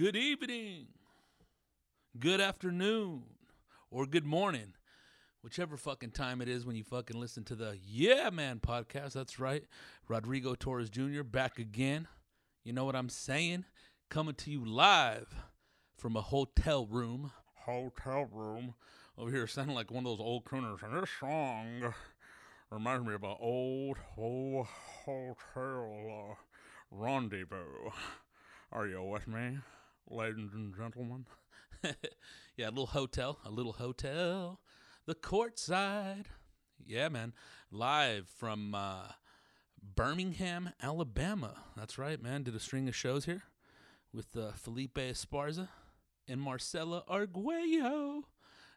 Good evening, good afternoon, or good morning, whichever fucking time it is when you fucking listen to the Yeah Man podcast. That's right. Rodrigo Torres Jr. back again. You know what I'm saying? Coming to you live from a hotel room. Hotel room. Over here sounding like one of those old crooners. And this song reminds me of an old, old hotel uh, rendezvous. Are you with me, ladies and gentlemen? yeah, a little hotel, a little hotel, the courtside. Yeah, man, live from uh, Birmingham, Alabama. That's right, man. Did a string of shows here with uh, Felipe Esparza and Marcella Arguello.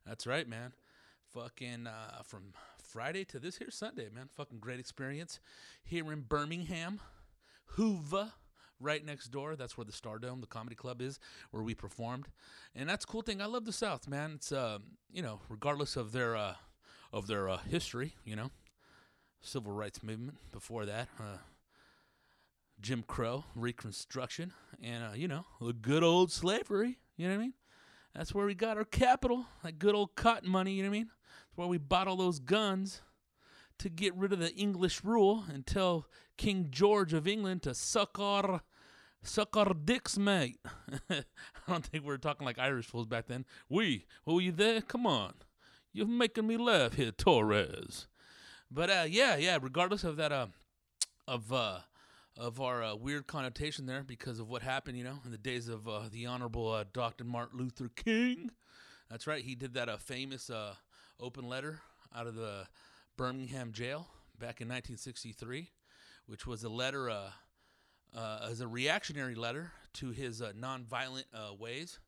That's right, man. Fucking uh, from Friday to this here Sunday, man. Fucking great experience here in Birmingham, Hoover, right next door. That's where the Stardome, the comedy club, is, where we performed. And that's cool thing. I love the South, man. It's uh, you know, regardless of their uh, of their uh, history, you know, civil rights movement before that, uh, Jim Crow, Reconstruction, and uh, you know, the good old slavery. You know what I mean? That's where we got our capital, that good old cotton money. You know what I mean? That's where we bought all those guns to get rid of the English rule and tell King George of England to suck our suck our dicks, mate. I don't think we were talking like Irish fools back then. We, were you there? Come on, you're making me laugh here, Torres. But uh, yeah, yeah. Regardless of that, uh, of uh, of our uh, weird connotation there because of what happened, you know, in the days of uh, the Honorable uh, Dr. Martin Luther King. That's right. He did that uh, famous uh, open letter out of the Birmingham jail back in 1963, which was a letter uh, as a reactionary letter to his uh, nonviolent uh, ways.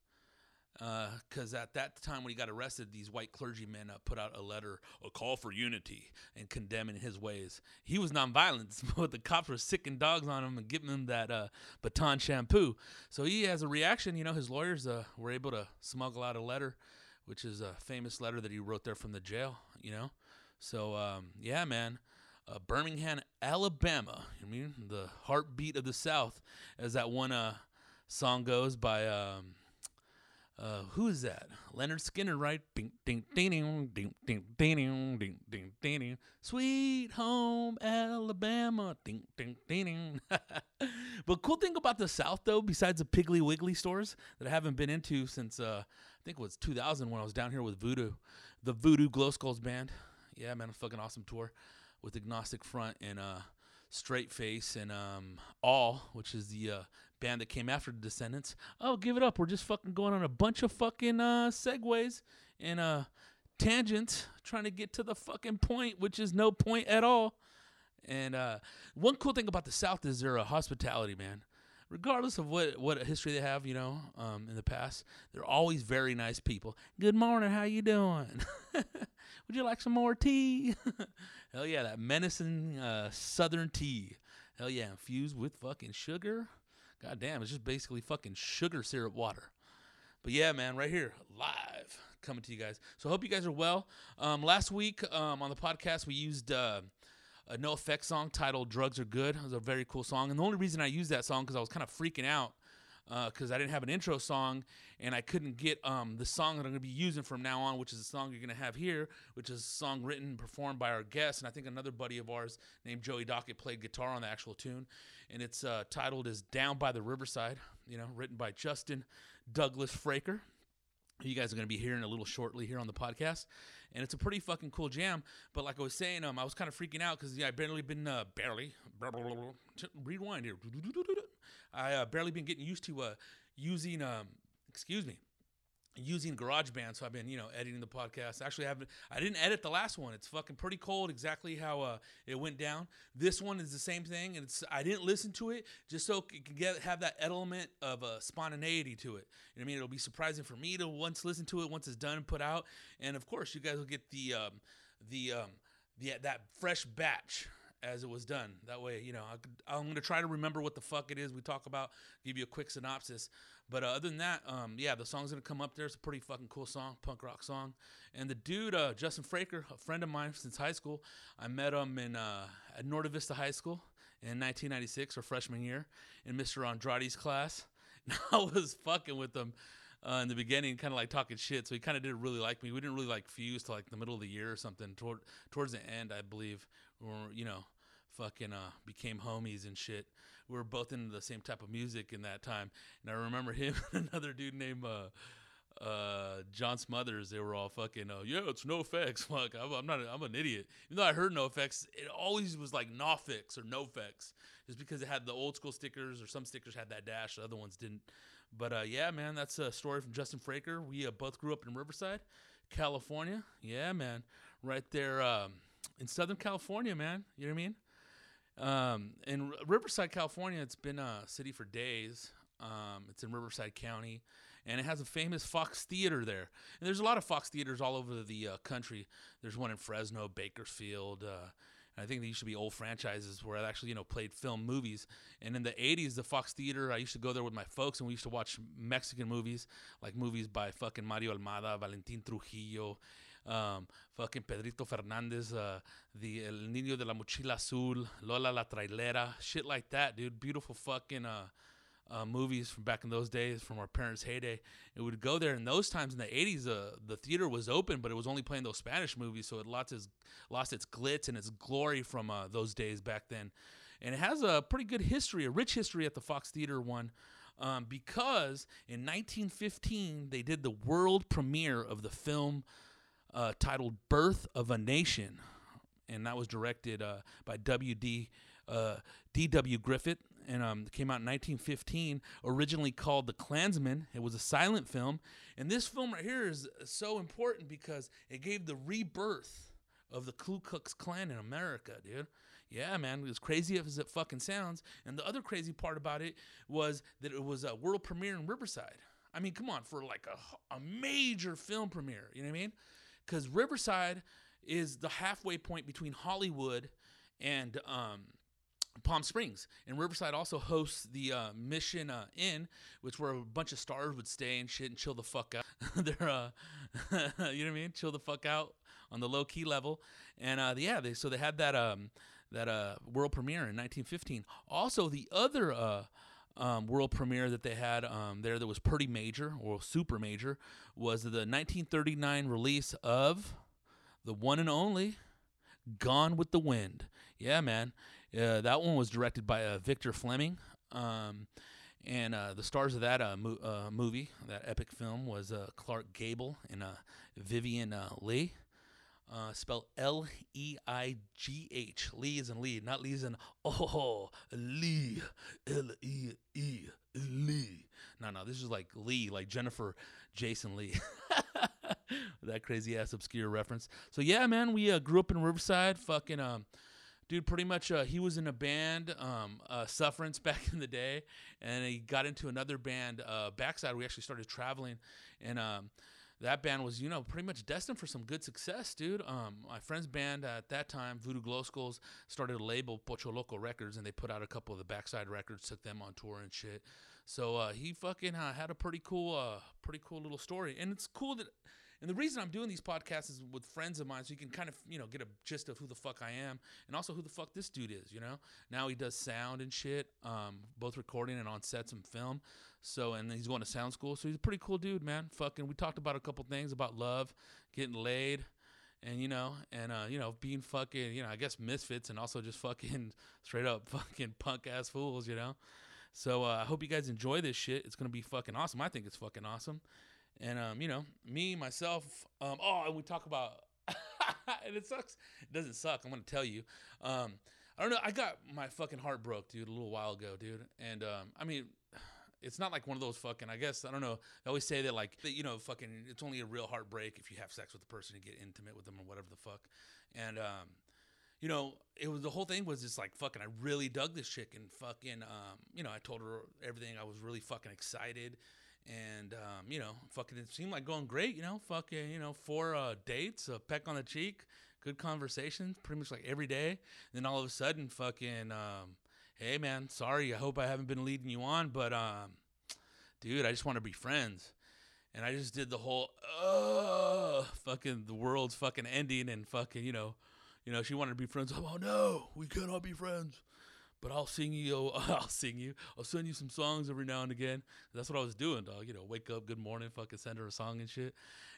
Because at that time, when he got arrested, these white clergymen uh, put out a letter, a call for unity, and condemning his ways. He was nonviolent, but the cops were sicking dogs on him and giving him that uh, baton shampoo. So he, as a reaction, you know, his lawyers uh, were able to smuggle out a letter, which is a famous letter that he wrote there from the jail. You know, so um, yeah, man. Uh, Birmingham, Alabama. I mean, the heartbeat of the South, as that one uh, song goes by. Um, uh, who is that? Lynyrd Skynyrd, right? Ding, ding, ding, ding, ding, ding, ding, ding, ding, ding. Sweet home Alabama. Ding, ding, ding, but cool thing about the South, though, besides the Piggly Wiggly stores that I haven't been into since uh, I think it was 2000 when I was down here with Voodoo, the Voodoo Glow Skulls band. Yeah, man, a fucking awesome tour with Agnostic Front and uh, Straight Face and um, All, which is the uh, band that came after the Descendents. Oh, give it up. We're just fucking going on a bunch of fucking uh, segues and uh, tangents trying to get to the fucking point, which is no point at all. And uh, one cool thing about the South is their uh, hospitality, man. Regardless of what what history they have, you know, um, in the past, they're always very nice people. Good morning, how you doing? Would you like some more tea? Hell yeah, that menacing uh, Southern tea. Hell yeah, infused with fucking sugar. God damn, it's just basically fucking sugar syrup water. But yeah, man, right here, live, coming to you guys. So I hope you guys are well. Um, last week um, on the podcast, we used uh, a NOFX song titled "Drugs Are Good." It was a very cool song, and the only reason I used that song because I was kind of freaking out because uh, I didn't have an intro song and I couldn't get um, the song that I'm going to be using from now on, which is the song you're going to have here, which is a song written and performed by our guest. And I think another buddy of ours named Joey Dockett played guitar on the actual tune. And it's uh, titled is Down by the Riverside, you know, written by Justin Douglas Fraker. You guys are going to be hearing a little shortly here on the podcast, and it's a pretty fucking cool jam. But like I was saying, um, I was kind of freaking out because yeah, I barely been uh, barely blah, blah, blah, rewind here. I uh, barely been getting used to uh, using um, excuse me, using GarageBand. So I've been, you know, editing the podcast. Actually, I haven't. I didn't edit the last one. It's fucking pretty cold. Exactly how uh, it went down. This one is the same thing, and it's. I didn't listen to it just so it can get have that element of uh, spontaneity to it. You know what I mean? It'll be surprising for me to once listen to it once it's done and put out, and of course, you guys will get the um, the um, the that fresh batch as it was done. That way, you know, I am going to try to remember what the fuck it is we talk about, give you a quick synopsis. But uh, other than that, um, yeah, the song's going to come up there. It's a pretty fucking cool song, punk rock song. And the dude, uh, Justin Fraker, a friend of mine since high school, I met him in uh, at Norte Vista High School in 1996 or freshman year in Mr. Andrade's class. I was fucking with him uh, in the beginning, kind of like talking shit. So he kind of didn't really like me. We didn't really like fuse till like the middle of the year or something. Toward towards the end, I believe, or you know, fucking uh, became homies and shit. We were both into the same type of music in that time. And I remember him and another dude named uh, uh, John Smothers, they were all fucking, uh, yeah, it's NOFX. Fuck, I'm, I'm not, I'm an idiot. Even though I heard NOFX, it always was like NOFX or NOFX, just because it had the old school stickers or some stickers had that dash, the other ones didn't. But uh, yeah, man, that's a story from Justin Fraker. We uh, both grew up in Riverside, California. Yeah, man, right there um, in Southern California, man. You know what I mean? Um, in Riverside, California, it's been a city for days. Um, it's in Riverside County, and it has a famous Fox Theater there. And there's a lot of Fox theaters all over the uh, country. There's one in Fresno, Bakersfield. Uh, I think they used to be old franchises where I actually, you know, played film movies. And in the 80s, the Fox Theater, I used to go there with my folks and we used to watch Mexican movies, like movies by fucking Mario Almada, Valentin Trujillo, um, fucking Pedrito Fernandez, uh, the El Niño de la Mochila Azul, Lola la Trailera, shit like that, dude. Beautiful fucking uh, uh, movies from back in those days from our parents' heyday. It would go there in those times in the 80s. Uh, the theater was open, but it was only playing those Spanish movies, so it lost its, lost its glitz and its glory from uh, those days back then. And it has a pretty good history, a rich history at the Fox Theater one. Um, because in 1915 they did the world premiere of the film uh, titled "Birth of a Nation," and that was directed uh, by W.D. Uh, D.W. Griffith, and um, came out in 1915. Originally called The Klansman, it was a silent film, and this film right here is so important because it gave the rebirth of the Ku Klux Klan in America, dude. Yeah, man, as crazy as it fucking sounds. And the other crazy part about it was that it was a world premiere in Riverside. I mean, come on, for like a, a major film premiere, you know what I mean? Because Riverside is the halfway point between Hollywood and um, Palm Springs. And Riverside also hosts the uh, Mission uh, Inn, which where a bunch of stars would stay and shit and chill the fuck out. They're, uh, you know what I mean? Chill the fuck out on the low key level. And uh, yeah, they so they had that um, that uh, world premiere in 1915. Also, the other uh, um, world premiere that they had um, there that was pretty major or super major was the 1939 release of the one and only Gone with the Wind. Yeah, man. Uh, that one was directed by uh, Victor Fleming. Um, and uh, the stars of that uh, mo- uh, movie, that epic film, was uh, Clark Gable and Vivien Leigh. spelled L E I G H. Lee is in Lee, not Lee's in oh Lee L E E Lee. No, no, this is like Lee, like Jennifer Jason Leigh. that crazy ass obscure reference. So yeah, man, we uh, grew up in Riverside. Fucking um, dude pretty much uh, he was in a band um, uh, sufferance back in the day and he got into another band uh, backside we actually started traveling and um, that band was you know pretty much destined for some good success dude um, my friend's band at that time voodoo glow skulls started a label pocho loco records and they put out a couple of the backside records took them on tour and shit so uh, he fucking uh, had a pretty cool uh, pretty cool little story and it's cool that and the reason I'm doing these podcasts is with friends of mine, so you can kind of, you know, get a gist of who the fuck I am, and also who the fuck this dude is. You know, now he does sound and shit, um, both recording and on sets and film. So, and he's going to sound school, so he's a pretty cool dude, man. Fucking, we talked about a couple things about love, getting laid, and you know, and uh, you know, being fucking, you know, I guess misfits, and also just fucking straight up fucking punk ass fools, you know. So uh, I hope you guys enjoy this shit. It's gonna be fucking awesome. I think it's fucking awesome. And um, you know, me myself. Um, oh, and we talk about, and it sucks. It doesn't suck. I'm gonna tell you. Um, I don't know. I got my fucking heart broke, dude, a little while ago, dude. And um, I mean, it's not like one of those fucking. I guess I don't know. They always say that like that, you know, fucking. It's only a real heartbreak if you have sex with the person and get intimate with them or whatever the fuck. And um, you know, it was the whole thing was just like fucking. I really dug this chick and fucking. Um, you know, I told her everything. I was really fucking excited and um, you know, fucking, it seemed like going great. You know, fucking, you know, four uh, dates, a peck on the cheek, good conversations, pretty much like every day. And then all of a sudden, fucking, um, hey man, sorry, I hope I haven't been leading you on, but um, dude, I just want to be friends. And I just did the whole, uh, fucking, the world's fucking ending, and fucking, you know, you know, she wanted to be friends. Oh no, we cannot be friends. But I'll sing you. I'll sing you. I'll send you some songs every now and again. That's what I was doing, dog. You know, wake up, good morning, fucking send her a song and shit.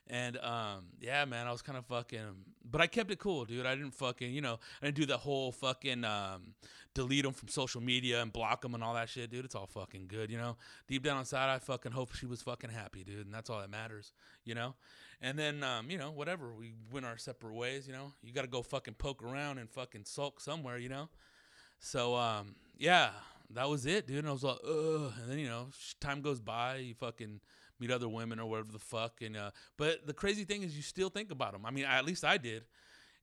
And um, yeah, man, I was kind of fucking, but I kept it cool, dude. I didn't fucking, you know, I didn't do the whole fucking um, delete them from social media and block them and all that shit, dude. It's all fucking good, you know. Deep down inside, I fucking hope she was fucking happy, dude, and that's all that matters, you know. And then, um, you know, whatever, we went our separate ways, you know. You got to go fucking poke around and fucking sulk somewhere, you know. So, um, yeah, that was it, dude. And I was like, ugh. And then, you know, time goes by, you fucking meet other women or whatever the fuck. And uh, but the crazy thing is, you still think about them. I mean, at least I did.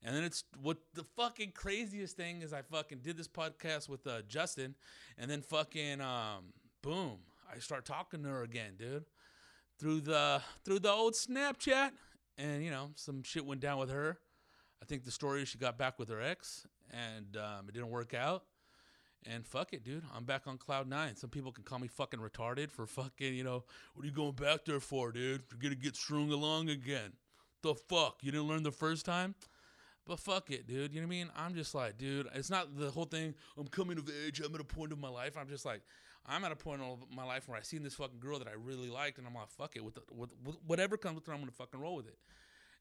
And then it's what the fucking craziest thing is. I fucking did this podcast with uh, Justin, and then fucking um, boom, I start talking to her again, dude, through the through the old Snapchat, and you know some shit went down with her. I think the story she got back with her ex, and um, it didn't work out. And fuck it, dude. I'm back on cloud nine. Some people can call me fucking retarded for fucking, you know, what are you going back there for, dude? You're gonna get strung along again. The fuck? You didn't learn the first time? But fuck it, dude. You know what I mean? I'm just like, dude, it's not the whole thing. I'm coming of age. I'm at a point of my life. I'm just like, I'm at a point of my life where I seen this fucking girl that I really liked, and I'm like, fuck it. With, the, with, with whatever comes with her, I'm gonna fucking roll with it.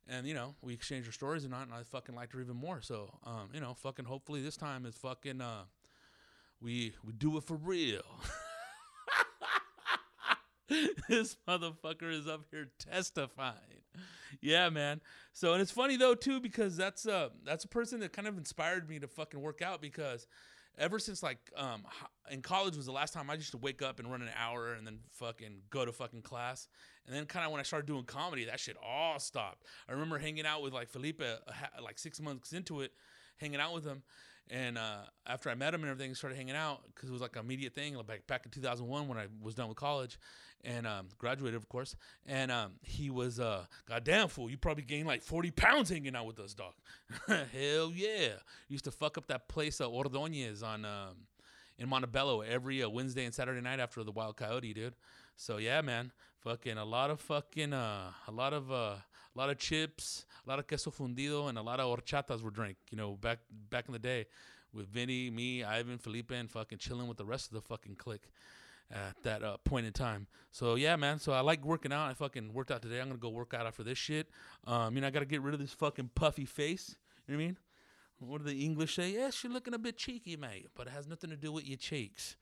And you know, we exchanged our stories and not, and I fucking liked her even more. So, um, you know, fucking hopefully this time is fucking uh we we do it for real. this motherfucker is up here testifying. Yeah, man. So and it's funny though too because that's uh that's a person that kind of inspired me to fucking work out because ever since like um in college was the last time I used to wake up and run an hour and then fucking go to fucking class. And then kind of when I started doing comedy, that shit all stopped. I remember hanging out with like Felipe uh, like 6 months into it, hanging out with him and uh, after I met him and everything, started hanging out because it was like a media thing. Like back in 2001 when I was done with college and um, graduated, of course. And um, he was, uh, goddamn fool, you probably gained like 40 pounds hanging out with us, dog. Hell yeah. Used to fuck up that place, uh, Ordonez on um, in Montebello every uh, Wednesday and Saturday night after the Wild Coyote, dude. So yeah, man, fucking a lot of fucking uh, a lot of uh, a lot of chips, a lot of queso fundido, and a lot of horchatas were drank. You know, back back in the day, with Vinny, me, Ivan, Felipe, and fucking chilling with the rest of the fucking clique at that uh, point in time. So yeah, man. So I like working out. I fucking worked out today. I'm gonna go work out after this shit. Um, you know, I gotta get rid of this fucking puffy face. You know what I mean? What do the English say? Yes, you're looking a bit cheeky, mate, but it has nothing to do with your cheeks.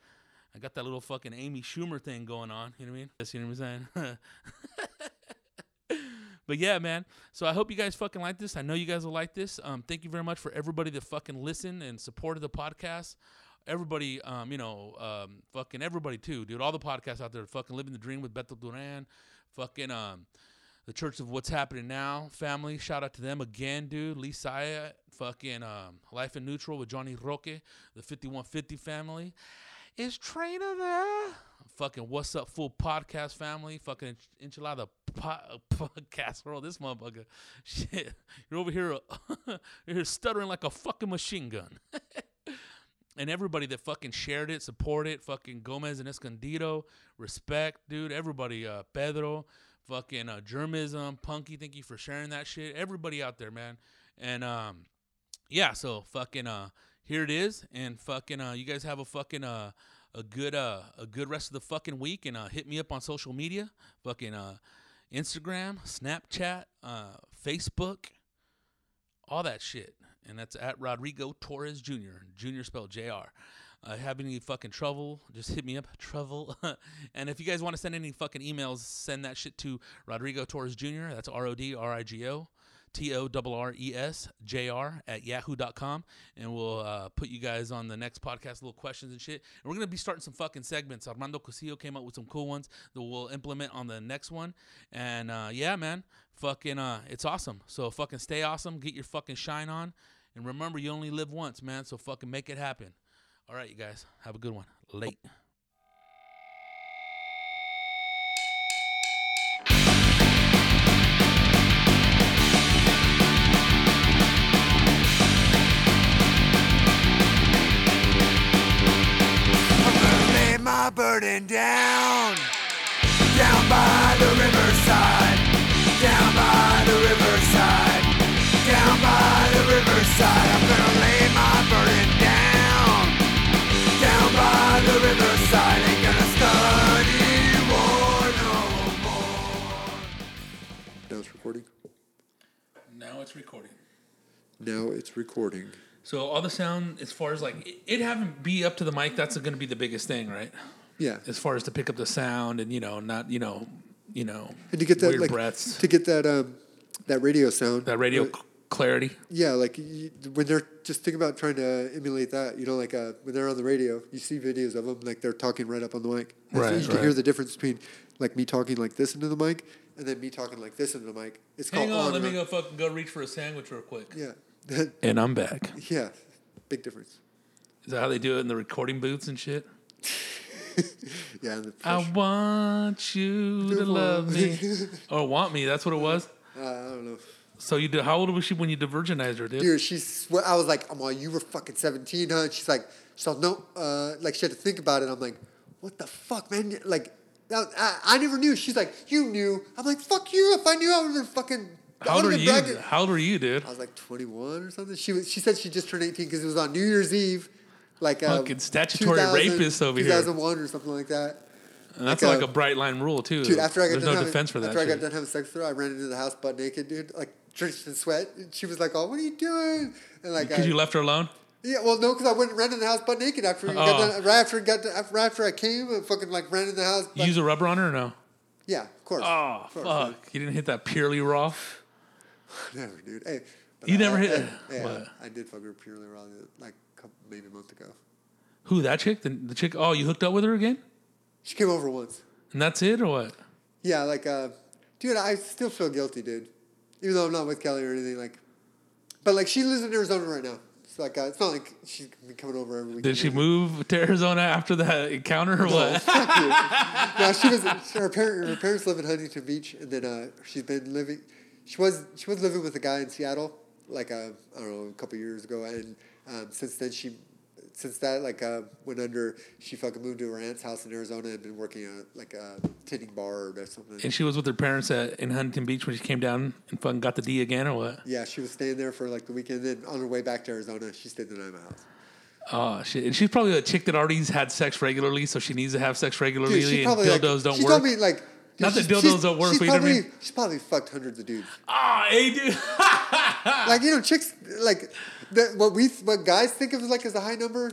I got that little fucking Amy Schumer thing going on. You know what I mean? You know what I'm saying? But yeah, man. So I hope you guys fucking like this. I know you guys will like this. Um, thank you very much for everybody that fucking listened and supported the podcast. Everybody, um, you know, um, fucking everybody too, dude. All the podcasts out there, fucking living the dream with Beto Duran, fucking um, the Church of What's Happening Now family. Shout out to them again, dude. Lee Saya, fucking um, Life in Neutral with Johnny Roque, the 5150 family. Is Trainer there? Fucking What's Up Full Podcast family. Fucking Enchilada po- podcast world. This motherfucker. Shit. You're over here, you're stuttering like a fucking machine gun. and everybody that fucking shared it, supported it, fucking Gomez and Escondido, respect, dude. Everybody, uh, Pedro, fucking uh, Germism, Punky, thank you for sharing that shit. Everybody out there, man. And um, yeah, so fucking uh, here it is, and fucking uh, you guys have a fucking uh, a good uh, a good rest of the fucking week, and uh, hit me up on social media, fucking uh, Instagram, Snapchat, uh, Facebook, all that shit. And that's at Rodrigo Torres Jr. Junior spelled J-R. Uh, have any fucking trouble, just hit me up. Trouble. and if you guys want to send any fucking emails, send that shit to Rodrigo Torres Jr. That's R O D R I G O T O R R E S J R at yahoo.com. And we'll uh, put you guys on the next podcast, little questions and shit. And we're going to be starting some fucking segments. Armando Cosillo came up with some cool ones that we'll implement on the next one. And uh, yeah, man, fucking, uh, it's awesome. So fucking stay awesome. Get your fucking shine on. And remember, you only live once, man. So fucking make it happen. All right, you guys. Have a good one. Late. My burden down, down by the riverside, down by the riverside, down by the riverside. I'm gonna lay my burden down, Down by the riverside. Ain't gonna study war no more. Now it's recording. Now it's recording. Now it's recording. So all the sound, as far as like it, it having be up to the mic, that's going to be the biggest thing, right? Yeah. As far as to pick up the sound and you know not you know you know And to get that weird like breaths, to get that um that radio sound. that radio clarity. Yeah, like you, when they're just think about trying to emulate that, you know, like uh, when they're on the radio, you see videos of them like they're talking right up on the mic. So Right, you can hear the difference between like me talking like this into the mic and then me talking like this into the mic. It's called Hang on, let me go fucking go reach for a sandwich real quick. Yeah, And I'm back. yeah, big difference. Is that how they do it in the recording booths and shit? Yeah, I want you to love me or want me. That's what it was. uh, I don't know. So you did, how old was she when you divergenized her, dude? Dude, she's. well, I was like, "I'm all you were fucking 17, huh?" And she's like, "So no, uh, like she had to think about it." I'm like, "What the fuck, man? Like, I, I never knew." She's like, "You knew." I'm like, "Fuck you! If I knew, I would have been fucking." How old are you? been bragging." How old are you, dude? I was like 21 or something. She was. She said she just turned 18 because it was on New Year's Eve, like uh, Fucking statutory 2000 rapist over here. 2001 or something like that. And that's like, like, uh, a bright line rule too. Dude, after I got There's done no having, defense for that. After I got done having sex with her, I ran into the house butt naked, dude, like drenched in sweat. And she was like, "Oh, what are you doing?" And like, Because you left her alone. yeah, well, no, because I went and ran in the house butt naked after Oh. got done, right after got to, after, right after I came, I fucking like ran in the house. You use a rubber on her or no? yeah, of course. Oh Of course, fuck! You didn't hit that purely raw. Never, dude. Hey, You I- never I- hit- I- Yeah, what? I did fuck her purely wrong, like couple, maybe a month ago. Who that chick? The, the chick? Oh, you hooked up with her again? She came over once. And that's it or what? Yeah, like, uh, dude, I still feel guilty, dude. Even though I'm not with Kelly or anything, like, but like she lives in Arizona right now. It's like uh, it's not like she's been coming over every week. Did she move to Arizona after that encounter or No, what? fuck you. No, she was. Her, parent, her parents live in Huntington Beach, and then uh, she's been living. She was she was living with a guy in Seattle, like uh, I don't know, a couple years ago, and um, since then she, since that like uh, went under, she fucking moved to her aunt's house in Arizona and been working at like a tending bar or something. And she was with her parents at, in Huntington Beach when she came down and fucking got the D again or what? Yeah, she was staying there for like the weekend. Then on her way back to Arizona, she stayed the night at my house. Oh shit! And she's probably a chick that already had sex regularly, so she needs to have sex regularly, Dude, she and probably like, don't she work. told me like. Not that dildos don't work, She's but you know what I probably, mean? she's probably fucked hundreds of dudes. Ah, hey, dude. like you know, chicks like the, what we what guys think of like as a high number.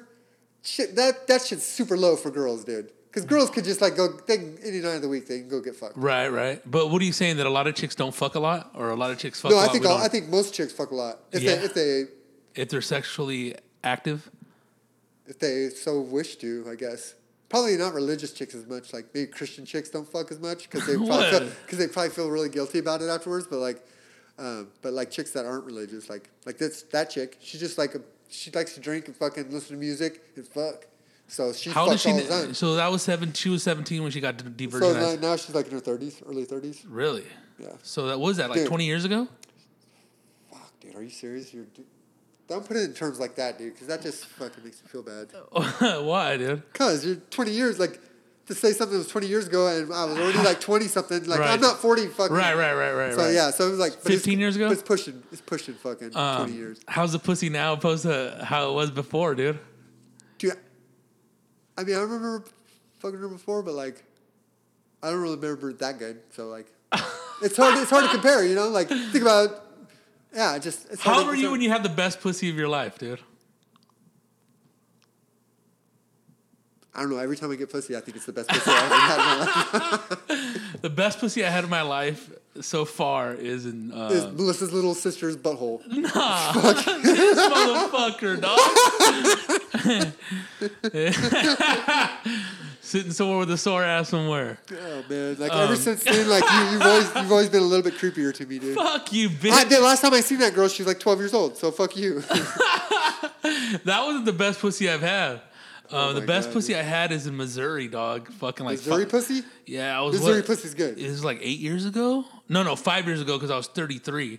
Shit, that that shit's super low for girls, dude. Because girls could just like go they can, any night of the week they can go get fucked. right, right. But what are you saying that a lot of chicks don't fuck a lot, or a lot of chicks fuck No, a I lot? think we all, don't- I think most chicks fuck a lot if Yeah. they if they if they're sexually active. if they so wish to. I guess probably not religious chicks as much. Like maybe Christian chicks don't fuck as much because they probably feel, cause they probably feel really guilty about it afterwards. But like, um, but like chicks that aren't religious, like like that's that chick. She's just like a she likes to drink and fucking listen to music and fuck. So she How fucks she? all So that was seven. She was seventeen when she got de- So now, now she's like in her thirties, early thirties. really? Yeah. So that was that like Dude. twenty years ago? Fuck, dude, are you serious? You're, dude, don't put it in terms like that, dude, because that just fucking makes me feel bad. Why, dude? Cause you're 20 years, like to say something was 20 years ago, and I was already like 20 something. Like Right. I'm not 40 fucking. Right, right, right, right. So right. yeah, so it was like but it's- 15 years ago? but It's pushing. It's pushing fucking 20 Um, years, how's the pussy now opposed to how it was before, dude? dude. I mean, I remember fucking her before, but like, I don't really remember it that good. So like, it's hard. It's hard to compare. You know, like think about. Yeah, it just. It's How old were you when you had the best pussy of your life, dude? I don't know. Every time I get pussy, I think it's the best pussy I ever had in my life. The best pussy I had in my life so far is in uh, Is Melissa's little sister's butthole. Nah, this motherfucker, dog. Sitting somewhere with a sore ass somewhere. Oh man! Like Um, ever since then, like you, you've always you've always been a little bit creepier to me, dude. Fuck you, bitch. I, the last time I seen that girl, she was like 12 years old. So fuck you. That wasn't the best pussy I've had. Uh, the best God, pussy I had is in Missouri, dog. Fucking like Missouri fuck- pussy. Yeah, I was Missouri what- pussy's good. It was like eight years ago. No, no, five years ago because I was 33.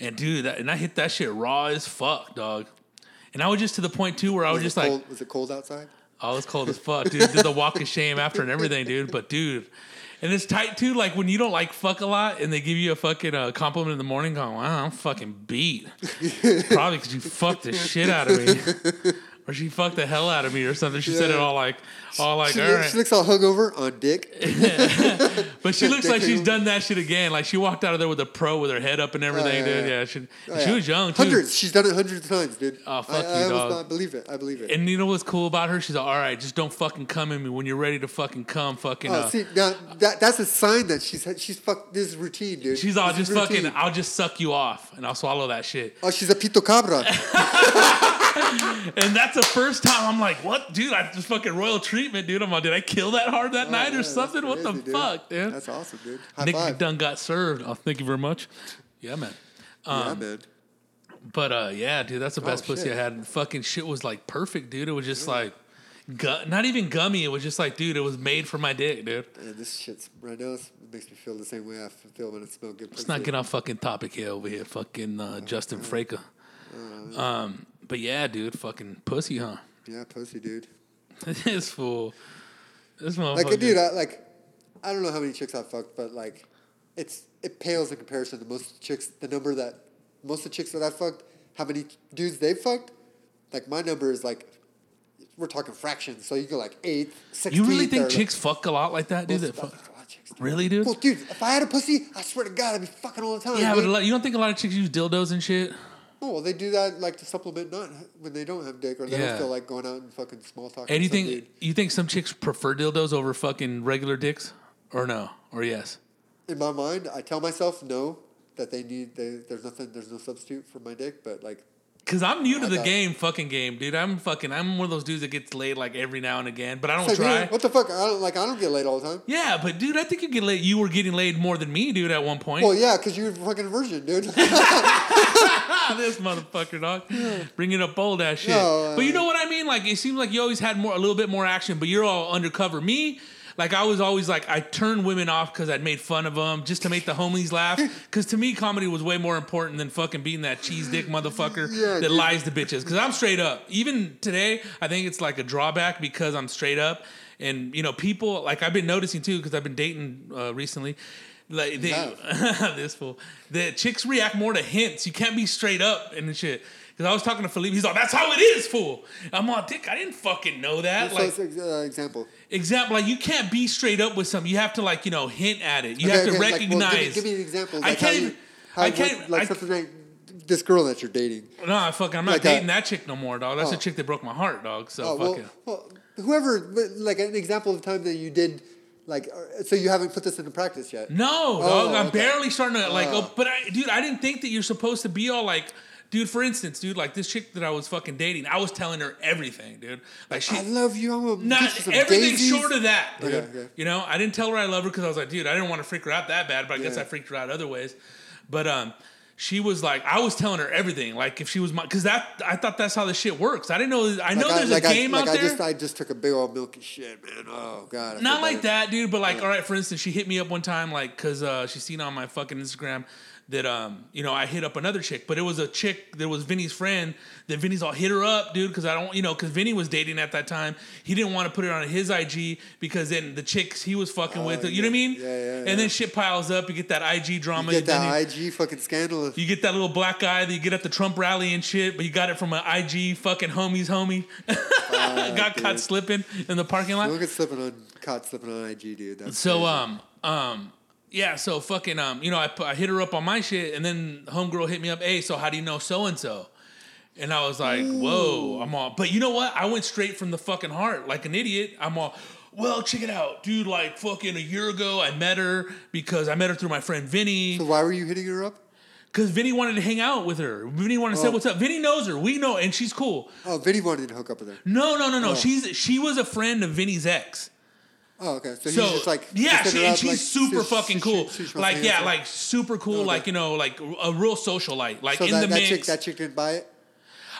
And dude, that, and I hit that shit raw as fuck, dog. And I was just to the point too where I was, Was just it like, was it cold outside? I was cold as fuck, dude. Did the walk of shame after and everything, dude. But dude, and it's tight too. Like when you don't like fuck a lot, and they give you a fucking uh, compliment in the morning, going, "Wow, I'm fucking beat." Probably because you fucked the shit out of me. or she fucked the hell out of me or something. She said it all like, all like, She, all looks, right. she looks all hungover on dick. But she looks like she's done that shit again. Like she walked out of there with a pro with her head up and everything, yeah, dude. yeah. Yeah, she, Oh, she yeah. was young too. Hundreds. She's done it hundreds of times, dude. Oh, fuck I, you, I dog. I believe it. I believe it. And you know what's cool about her? She's like, all right, just don't fucking come in me when you're ready to fucking come. Fucking. Oh, uh, see, now that that's a sign that she's she's fuck. This is routine, dude. she's all This is just fucking. routine. I'll just suck you off and I'll swallow that shit. Oh, she's a pito cabra. And that's the first time I'm like, what, dude? I just fucking royal treatment, dude. I'm like, did I kill that hard that Oh, night yeah, or something? what the dude. fuck, dude? That's awesome, dude. High Nick five. done got served. Oh, thank you very much. Yeah, man. yeah, man. But uh, yeah, dude, that's the best pussy Oh, shit. I had. Fucking shit was like perfect, dude. It was just like, gu- not even gummy. It was just like, dude, it was made for my dick, dude. And this shit's right now. It makes me feel the same way I feel when it smells good. Let's not get off fucking topic here over here, fucking uh, Justin Fraker. Um, but yeah, dude, fucking pussy, huh? Yeah, pussy, dude. this fool, this motherfucker. Like, dude, I, like, I don't know how many chicks I've fucked, but like, it's it pales in comparison to most chicks. The number that most of the chicks that I fucked, how many dudes they fucked, like my number is like, we're talking fractions. So you go like eight, sixteen. you really think chicks fuck a lot like that, dude? That fuck- Really, dude? Well, dude, if I had a pussy, I swear to God, I'd be fucking all the time. yeah, but dude. a lot, you don't think a lot of chicks use dildos and shit? Oh, well, they do that like to supplement not when they don't have dick or they Yeah. don't feel like going out and fucking small talk. And you think you think some chicks prefer dildos over fucking regular dicks, or no, or yes? in my mind, I tell myself no that they need. They, there's nothing. There's no substitute for my dick. But like, Cause I'm new to the game, fucking game, dude. I'm fucking. I'm one of those dudes that gets laid like every now and again, but I don't it's like, try. man, what the fuck? I don't like. I don't get laid all the time. Yeah, but dude, I think you get laid. You were getting laid more than me, dude, at one point. Well, yeah, because you're a fucking virgin, dude. this motherfucker, dog, bringing up bold ass shit. No, but you uh, know what I mean? Like it seems like you always had more, a little bit more action, but you're all undercover. Me. Like I was always like I turned women off because I'd made fun of them just to make the homies laugh. Because to me, comedy was way more important than fucking being that cheese dick motherfucker Yeah, that dude. lies to bitches. Because I'm straight up. Even today, I think it's like a drawback because I'm straight up. And you know, people like I've been noticing too because I've been dating uh, recently. Like they, this fool, the chicks react more to hints. You can't be straight up and shit. Because I was talking to Felipe, he's like, "That's how it is, fool." I'm like, "Dick, I didn't fucking know that." like, ex- uh, example. Example, like you can't be straight up with something. You have to like you know hint at it. You Okay, have to okay, like, well, recognize. give, me, give me an example. I Like how can't you- how- I can't- Like I- something like this girl that you're dating. no, I fuck. I'm not Like a- dating that chick no more, dog. That's Oh. a chick that broke my heart, dog. So Oh fuck well, it. well, whoever. Like an example of time that you did. Like, uh, so you haven't put this into practice yet. No, Oh, dog. I'm okay. barely starting to like. Oh, but I, dude, I didn't think that you're supposed to be all like. Dude, for instance, dude, like this chick that I was fucking dating, I was telling her everything, dude. Like she, I love you. I'm gonna Not get you some everything daisies. short of that, dude. Okay, okay. You know, I didn't tell her I love her because I was like, dude, I didn't want to freak her out that bad, but I guess I freaked her out other ways. But um, she was like, I was telling her everything, like if she was my, because that I thought that's how the shit works. I didn't know. I know Like I, there's like a I, game like out I there. just I just took a big old milky shit, man. Oh god. I Not like that, dude. But like, all right. For instance, she hit me up one time, like, cause uh, she seen on my fucking Instagram that um, you know, I hit up another chick, but it was a chick that was Vinny's friend. That Vinny's all hit her up, dude, because I don't, you know, because Vinny was dating at that time. He didn't want to put it on his IG because then the chicks he was fucking with, you know what I mean? Oh, yeah, yeah, And yeah. then shit piles up. You get that IG drama. You get that you- IG fucking scandal. you get that little black guy that you get at the Trump rally and shit, but you got it from an IG fucking homie's homie. got caught slipping in the parking lot. Don't get slipping on caught slipping on IG, dude. That's So crazy. um um yeah, so fucking um you know I I hit her up on my shit and then homegirl hit me up, "Hey, so how do you know so and so?" And I was like, "Whoa, I'm all." But you know what? I went straight from the fucking heart, like an idiot. I'm all. Well, check it out, dude. Like fucking a year ago, I met her because I met her through my friend Vinny. So why were you hitting her up? Because Vinny wanted to hang out with her. Vinny wanted to say Oh. what's up. Vinny knows her. We know, and she's cool. Oh, Vinny wanted to hook up with her. No, no, no, no. Oh. She's she was a friend of Vinny's ex. Oh, okay. So, So he's just like yeah, she, and she's like, super she- fucking cool. she- she like yeah, like super cool. Okay. Like you know, like a real socialite. Like So in that, the that mix. chick, that chick didn't buy it.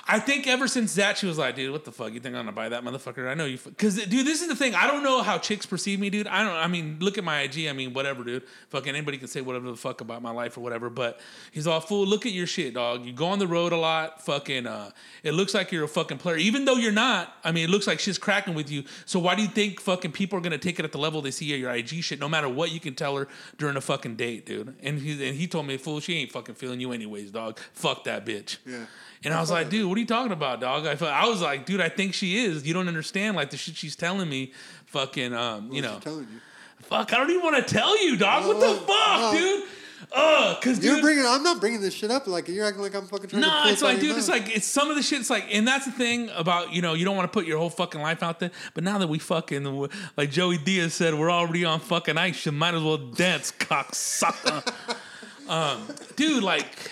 I think ever since that, she was like, dude, what the fuck? You think I'm gonna buy that motherfucker? I know you. Because, dude, this is the thing. I don't know how chicks perceive me, dude. I don't, I mean, look at my IG. I mean, whatever, dude. Fucking anybody can say whatever the fuck about my life or whatever. But he's all, fool, look at your shit, dog. You go on the road a lot. Fucking, uh, it looks like you're a fucking player. Even though you're not, I mean, it looks like shit's cracking with you. So why do you think fucking people are gonna take it at the level they see your IG shit, no matter what you can tell her during a fucking date, dude? And he, and he told me, fool, she ain't fucking feeling you anyways, dog. Fuck that bitch. Yeah. And I was like, dude, what are you talking about, dog? I, felt- I was like, dude, I think she is. You don't understand, like the shit she's telling me, fucking, um, you know, she telling you? fuck. I don't even want to tell you, dog. What the Oh, fuck, oh. dude? Uh, cause You're dude, bringing. I'm not bringing this shit up. Like you're acting like I'm fucking trying to. no, it's like, dude, it's like it's some of the shit. It's like, and that's the thing about you know you don't want to put your whole fucking life out there. But now that we fucking like Joey Diaz said, we're already on fucking ice. You might as well dance, cocksucker. um, dude, like,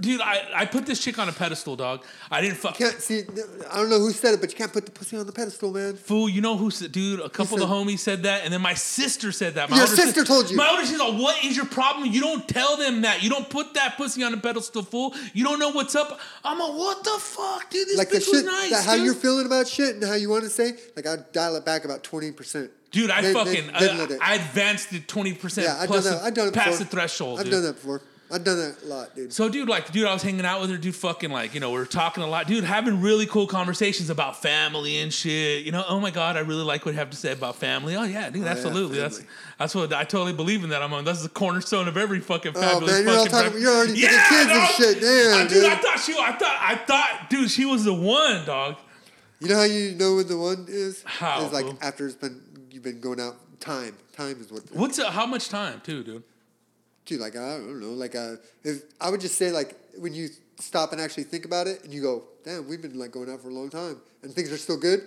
dude, I I put this chick on a pedestal, dog. I didn't fuck. Can't see. I don't know who said it, but you can't put the pussy on the pedestal, man. Fool, you know who said, dude? A couple of the homies said that, and then my sister said that. My Your sister sis- told you. My older sister, like, what is your problem? You don't tell them that. You don't put that pussy on a pedestal, fool. You don't know what's up. I'm like, what the fuck, dude? This Like the bitch was nice, that how dude. you're feeling about shit and how you want to say. Like I dial it back about twenty percent. Dude, I Then- fucking then I. I advanced it twenty percent Yeah, I've done that. I've done it past before. the threshold. I've dude. done that before. I've done that a lot, dude. So, dude, like, dude, I was hanging out with her, dude, fucking, like, you know, we are talking a lot, dude, having really cool conversations about family and shit. You know, oh my god, I really like what you have to say about family. Oh yeah, dude, yeah, absolutely. that's that's what I totally believe in that. I'm on. That's the cornerstone of every fucking Oh, fabulous. man, you're all fucking talking- you're already thinking kids and shit. Damn, Uh, dude, I thought she. I thought. I thought, dude, she was the one, dog. You know how you know when the one is? How, It's like after it's been you've been going out. Time, time is what. What's uh, how much time, too, dude? Dude, like I don't know, like uh, if I would just say like when you stop and actually think about it, and you go, "Damn, we've been like going out for a long time, and things are still good."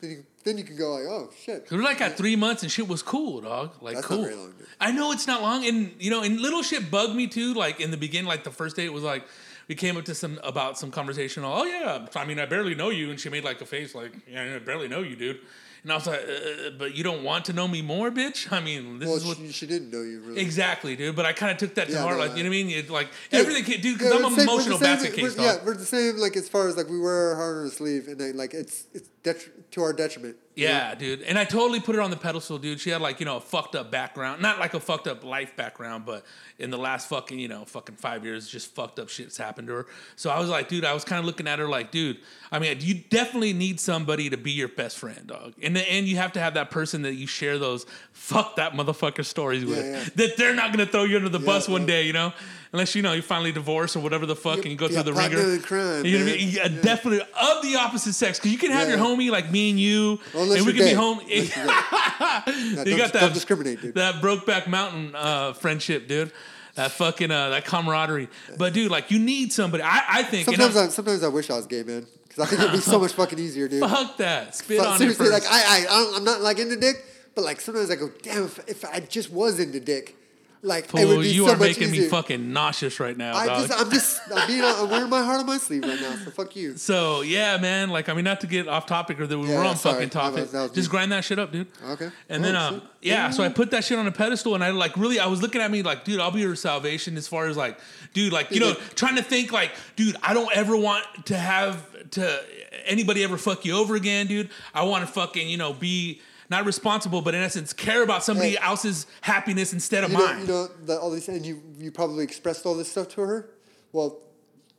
Then you then you can go like, "Oh shit." We were like at three months and shit was cool, dog. Like That's not cool. very long. I know it's not long, and you know, and little shit bugged me too. Like in the beginning, like the first day, it was like we came up to some about some conversation. Oh yeah, I mean, I barely know you, and she made like a face like, yeah, I barely know you, dude. And I was like, uh, but you don't want to know me more, bitch. I mean, this Well, is what. she, she didn't know you really. Exactly, dude. But I kind of took that to Yeah, heart, no, like you know what I mean. It, like Dude, everything, dude. yeah, Because I'm an the we're emotional same- basket case, Yeah, we're the same. Like as far as like we wear our heart on our sleeve, and then like it's it's detri- to our detriment. Yeah, dude. And I totally put her on the pedestal, dude. She had like, you know, a fucked up background. Not like a fucked up life background, but in the last fucking, you know, fucking five years, just fucked up shit's happened to her. So I was like, dude, I was kind of looking at her like, dude, I mean, you definitely need somebody to be your best friend, dog. In the end, you have to have that person that you share those fuck that motherfucker stories with. yeah. That they're not gonna throw you under the bus one day, you know? Unless you know you finally divorce or whatever the fuck, and you go Yeah, through the ringer. crime, you know what I mean? Yeah, Definitely of the opposite sex, because you can have Yeah. your homie like me and you, Unless and we can be home. Yeah, you got that. don't discriminate, dude. That Brokeback Mountain uh, friendship, dude. That fucking uh, that camaraderie. But dude, like you need somebody. I, I think. Sometimes I'm- I sometimes I wish I was gay, man, because I think it'd be so much fucking easier, dude. fuck that. Spit on it seriously, like I I, I I'm not like into dick, but like sometimes I go, damn, if, if I just was into dick, like it would be you so are much making me fucking nauseous right now, I dog. just, I'm just, I'm being, I'm wearing my heart on my sleeve right now. So fuck you. so yeah, man. Like I mean, not to get off topic or that we Yeah, were on sorry. fucking topic. Just grind that shit up, dude. Okay. And Oh, then, um, shit. yeah, so I put that shit on a pedestal, and I like really, I was looking at me like, dude, I'll be your salvation as far as like, dude, like you know, trying to think like, dude, I don't ever want to have to anybody ever fuck you over again, dude. I want to fucking you know be not responsible, but in essence, care about somebody else's happiness instead of you know, mine. you know that all these, and you, you probably expressed all this stuff to her. Well,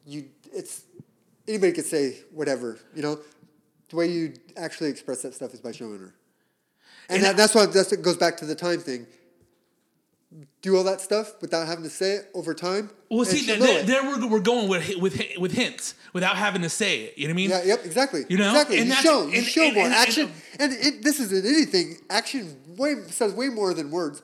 you, it's anybody could say whatever. You know, the way you actually express that stuff is by showing her, and, And that, I- that's why that's it goes back to the time thing. Do all that stuff without having to say it over time. well, see, she'll th- know th- it. there we're, we're going with with with hints without having to say it. You know what I mean? Yeah, yep, exactly. You know? exactly. And you show, you and- show and- more and- action, and, it, this isn't anything. Action way says way more than words.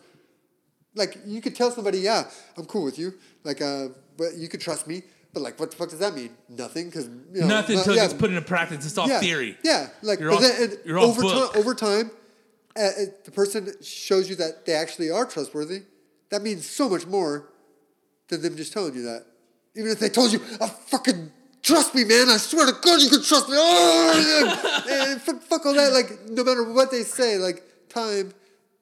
Like you could tell somebody, yeah, I'm cool with you. Like, uh, but you could trust me. But like, what the fuck does that mean? Nothing, because you know, Nothing not- until yeah, it's put into practice. It's all yeah, theory. Yeah, like, You're but all- then you're all over time, over time, uh, uh, the person shows you that they actually are trustworthy. That means so much more than them just telling you that. Even if they told you, "I fucking trust me, man. I swear to God, you can trust me." Oh, and fuck, fuck all that. Like, no matter what they say, like time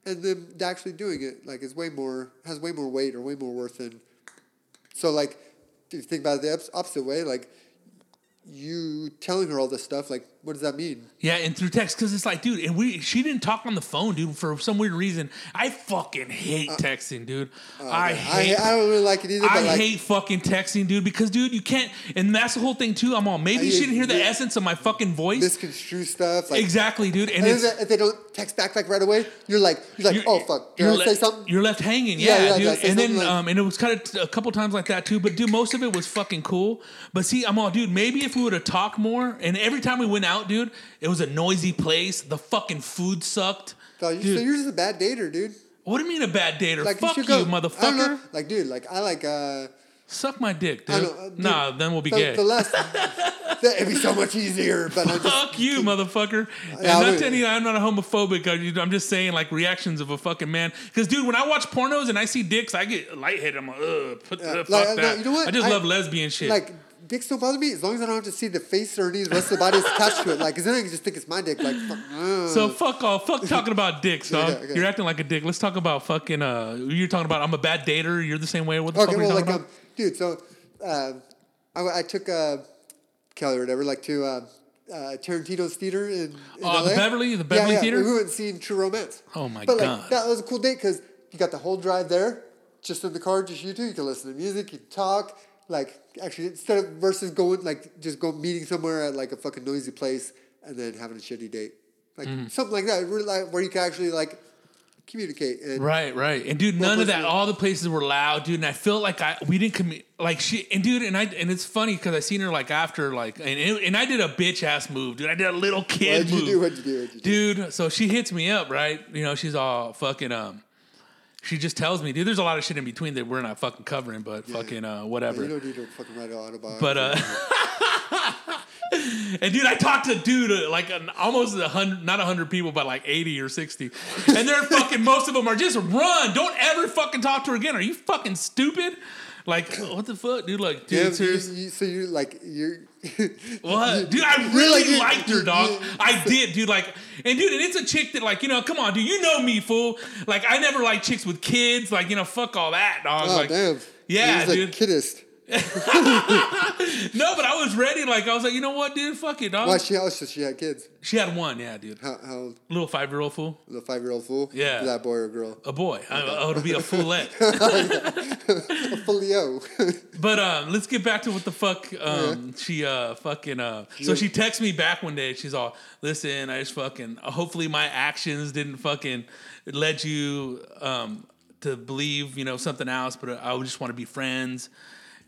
and them actually doing it, like, is way more has way more weight or way more worth than. So, like, if you think about it the opposite way, like, you telling her all this stuff, like, what does that mean? Yeah, and through text, because it's like, dude, and we she didn't talk on the phone, dude, for some weird reason. I fucking hate texting, dude. I Uh, I, hate. I don't really like it either. I like, hate fucking texting, dude, because dude, you can't, and that's the whole thing too. I'm all maybe you I- shouldn't hear the essence of my fucking voice. misconstrue stuff. Like, exactly, dude, and And if they, don't text back like right away, you're like, you're like, you're- oh fuck, did you're I le- say something? You're left hanging, Yeah, yeah, yeah, dude. I and then, like- um, and it was kind of a couple times like that too. But dude, most of it was fucking cool. But see, I'm all, dude. Maybe if we would have talked more. And every time we went out, dude, it was a noisy place. The fucking food sucked. So, you, Dude. so you're just a bad dater, dude. What do you mean a bad dater? Like Fuck you, should go- I don't know, motherfucker. Like, dude, like I like uh. Suck my dick, I dude. don't know, uh, dude, nah, then we'll be the, gay. The last, that, it'd be so much easier, but I just Fuck you, mother,fucker. And Yeah, not but- telling I'm not a homophobic. I- I'm just saying like reactions of a fucking man. Because dude, when I watch pornos and I see dicks, I get lightheaded. I'm like, ugh, put Yeah, uh, like, fuck no, that. you know what? I just I- love lesbian shit. like dicks don't bother me as long as I don't have to see the face or any of the rest of the body is attached to it. Like, cause then I can just think it's my dick. Like, fuck, uh. so fuck off. Fuck talking about dicks, dog. Okay, okay. You're acting like a dick. Let's talk about fucking. Uh, you're talking about I'm a bad dater. You're the same way. What the okay, fuck are you talking like, about? um, dude, so uh, I, I took uh, Kelly or whatever, like to uh, uh, Tarantino's theater in, in Oh, the LA. Beverly- the Beverly yeah, yeah, Theater? We went and seen True Romance. Oh my but, like, that was a cool date because you got the whole drive there, just in the car, just you two. You can listen to music, you can talk. Like, actually, instead of versus going like just go meeting somewhere at like a fucking noisy place and then having a shitty date, like Mm-hmm. something like that, really, like, where you can actually like communicate. And Right, right, and dude, none of that. All the places were loud, dude, and I felt like I we didn't commit. Like she and dude, and I and it's funny because I seen her like after like and it, and I did a bitch ass move, dude. I did a little kid What'd you move, do? What'd you do? What'd you do? dude. So she hits me up, right? You know, she's all fucking um. She just tells me, dude. There's a lot of shit in between that we're not fucking covering, but fucking uh, whatever. You don't need to fucking write an autobiography. But uh, and dude, I talked to dude uh, like an, almost a hundred, not a hundred people, but like eighty or sixty, and they're fucking. Most of them are just run. Don't ever fucking talk to her again. Are you fucking stupid? Like what the fuck, dude? Like, dude, Yeah, you, seriously. you, so you're like you're. What? Dude, I really like- liked her, dog. I did, dude. Like, and dude, and it's a chick that, like, you know, come on, dude. You know me, fool. Like, I never like chicks with kids. Like, you know, fuck all that, dog. Oh like, damn! Yeah, dude. a kiddist. no, but I was ready. Like, I was like, you know what, dude? Fuck it, dog. Why she? Oh, so she had kids. She had one, yeah, dude. How? How old? Little five year old fool. The five year old fool. Yeah. Is that boy or girl? A boy. I, I would be a foolette. A folio. but um, let's get back to what the fuck um, she uh fucking uh. So she texts me back one day. She's all, listen, I just fucking. Hopefully my actions didn't fucking led you um to believe you know something else, but I would just want to be friends.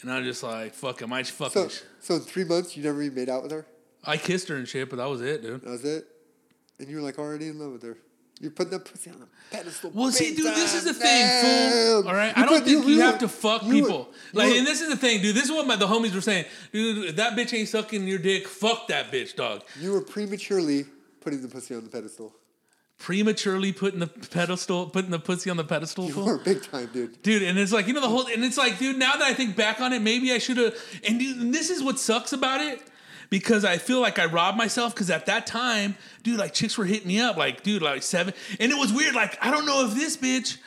And I'm just like, fuck, am I just fucking? so, so in three months, you never even made out with her. I kissed her and shit, but that was it, dude. That was it. And you were like already in love with her. You're putting that pussy on the pedestal. Well, see, dude, this is the thing, fool. All right, You I don't put- think you, have to fuck you people. like, and this is the thing, dude. This is what my, the homies were saying, dude. If that bitch ain't sucking your dick, fuck that bitch, dog. You were prematurely putting the pussy on the pedestal. Prematurely putting the pedestal, putting the pussy on the pedestal, You were big time, dude. dude. And it's like you know the whole, and it's like, dude. Now that I think back on it, maybe I should have. And dude, and this is what sucks about it. Because I feel like I robbed myself. Because at that time, dude, like chicks were hitting me up, like, dude, like seven, and it was weird. Like, I don't know if this bitch.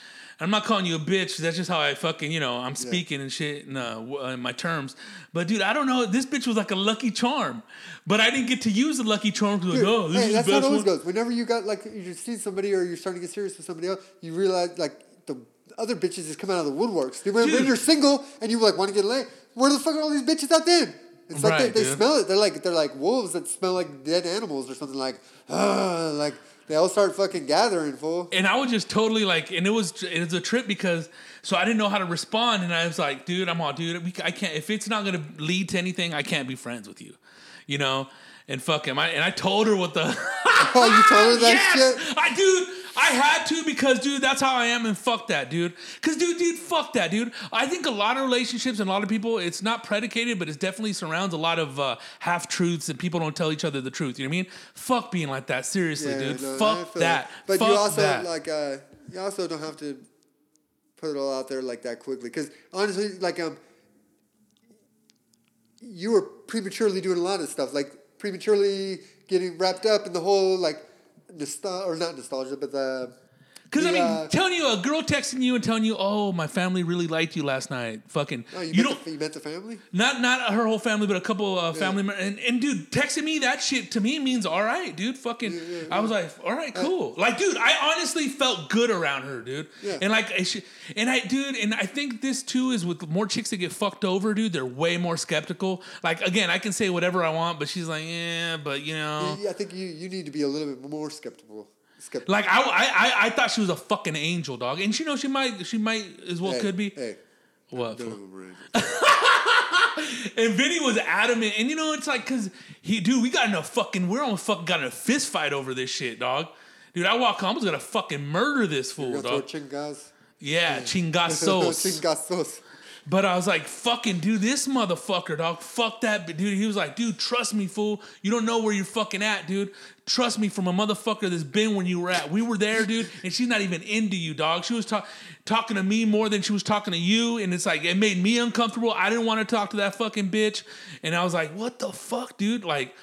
I'm not calling you a bitch. That's just how I fucking, you know, I'm speaking and shit in, uh, uh, in my terms. But dude, I don't know. This bitch was like a lucky charm, but I didn't get to use the lucky charm. To like, oh, this hey, is that's how it always one. goes. Whenever you got like you see somebody or you're starting to get serious with somebody else, you realize like the other bitches just come out of the woodworks. Dude, when, when you're single and you like want to get laid, where the fuck are all these bitches out then? It's like Right, they, they smell it. They're like they're like wolves that smell like dead animals or something like. Uh, like they all start fucking gathering, fool. and I was just totally like, and it was it was a trip because so I didn't know how to respond, and I was like, dude, I'm all, dude, we, I can't if it's not gonna lead to anything, I can't be friends with you, you know. And fuck him. I, and I told her what the. Oh, you told her that yes! shit. I dude, I had to because dude, that's how I am, and fuck that, dude. Cause dude, dude, fuck that, dude. I think a lot of relationships and a lot of people, it's not predicated, but it definitely surrounds a lot of uh, half truths, and people don't tell each other the truth. You know what I mean? Fuck being like that. Seriously, dude. no, fuck that. But fuck you also that. like uh, you also don't have to put it all out there like that quickly because honestly, like um, you were prematurely doing a lot of stuff, like prematurely getting wrapped up in the whole like nostalgia or not nostalgia, but the Because I mean, uh, telling you a girl texting you and telling you, "Oh, my family really liked you last night." Fucking, oh, you, you, met don't the, you met the family. not not her whole family, but a couple uh, family members. And, and dude, texting me that shit to me means all right, dude. Fucking, I was like, all right, cool. like, dude, I honestly felt good around her, dude. Yeah. And like, and I, dude, and I think this too is with more chicks that get fucked over, dude. They're way more skeptical. Like, again, I can say whatever I want, but she's like, yeah, but you know. Yeah, I think you, you need to be a little bit more skeptical. Skeptical. Like I, I, I, I thought she was a fucking angel, dog, and you know she might, she might as well hey, could be. Hey, What? none fool? of them are angels. and Vinny was adamant, and you know it's like because he, dude, we got in a fucking, we're almost fucking got in a fist fight over this shit, dog. Dude, I walk home, I was gonna fucking murder this fool, dog. chingas. Yeah, chingazos. Chingazos. But I was like, fucking dude, this motherfucker, dog. Fuck that, but dude. He was like, dude, trust me, fool. You don't know where you're fucking at, dude. Trust me from a motherfucker that's been when you were at. We were there, dude, and she's not even into you, dog. She was talk- talking to me more than she was talking to you, and it's like it made me uncomfortable. I didn't want to talk to that fucking bitch, and I was like, what the fuck, dude? Like,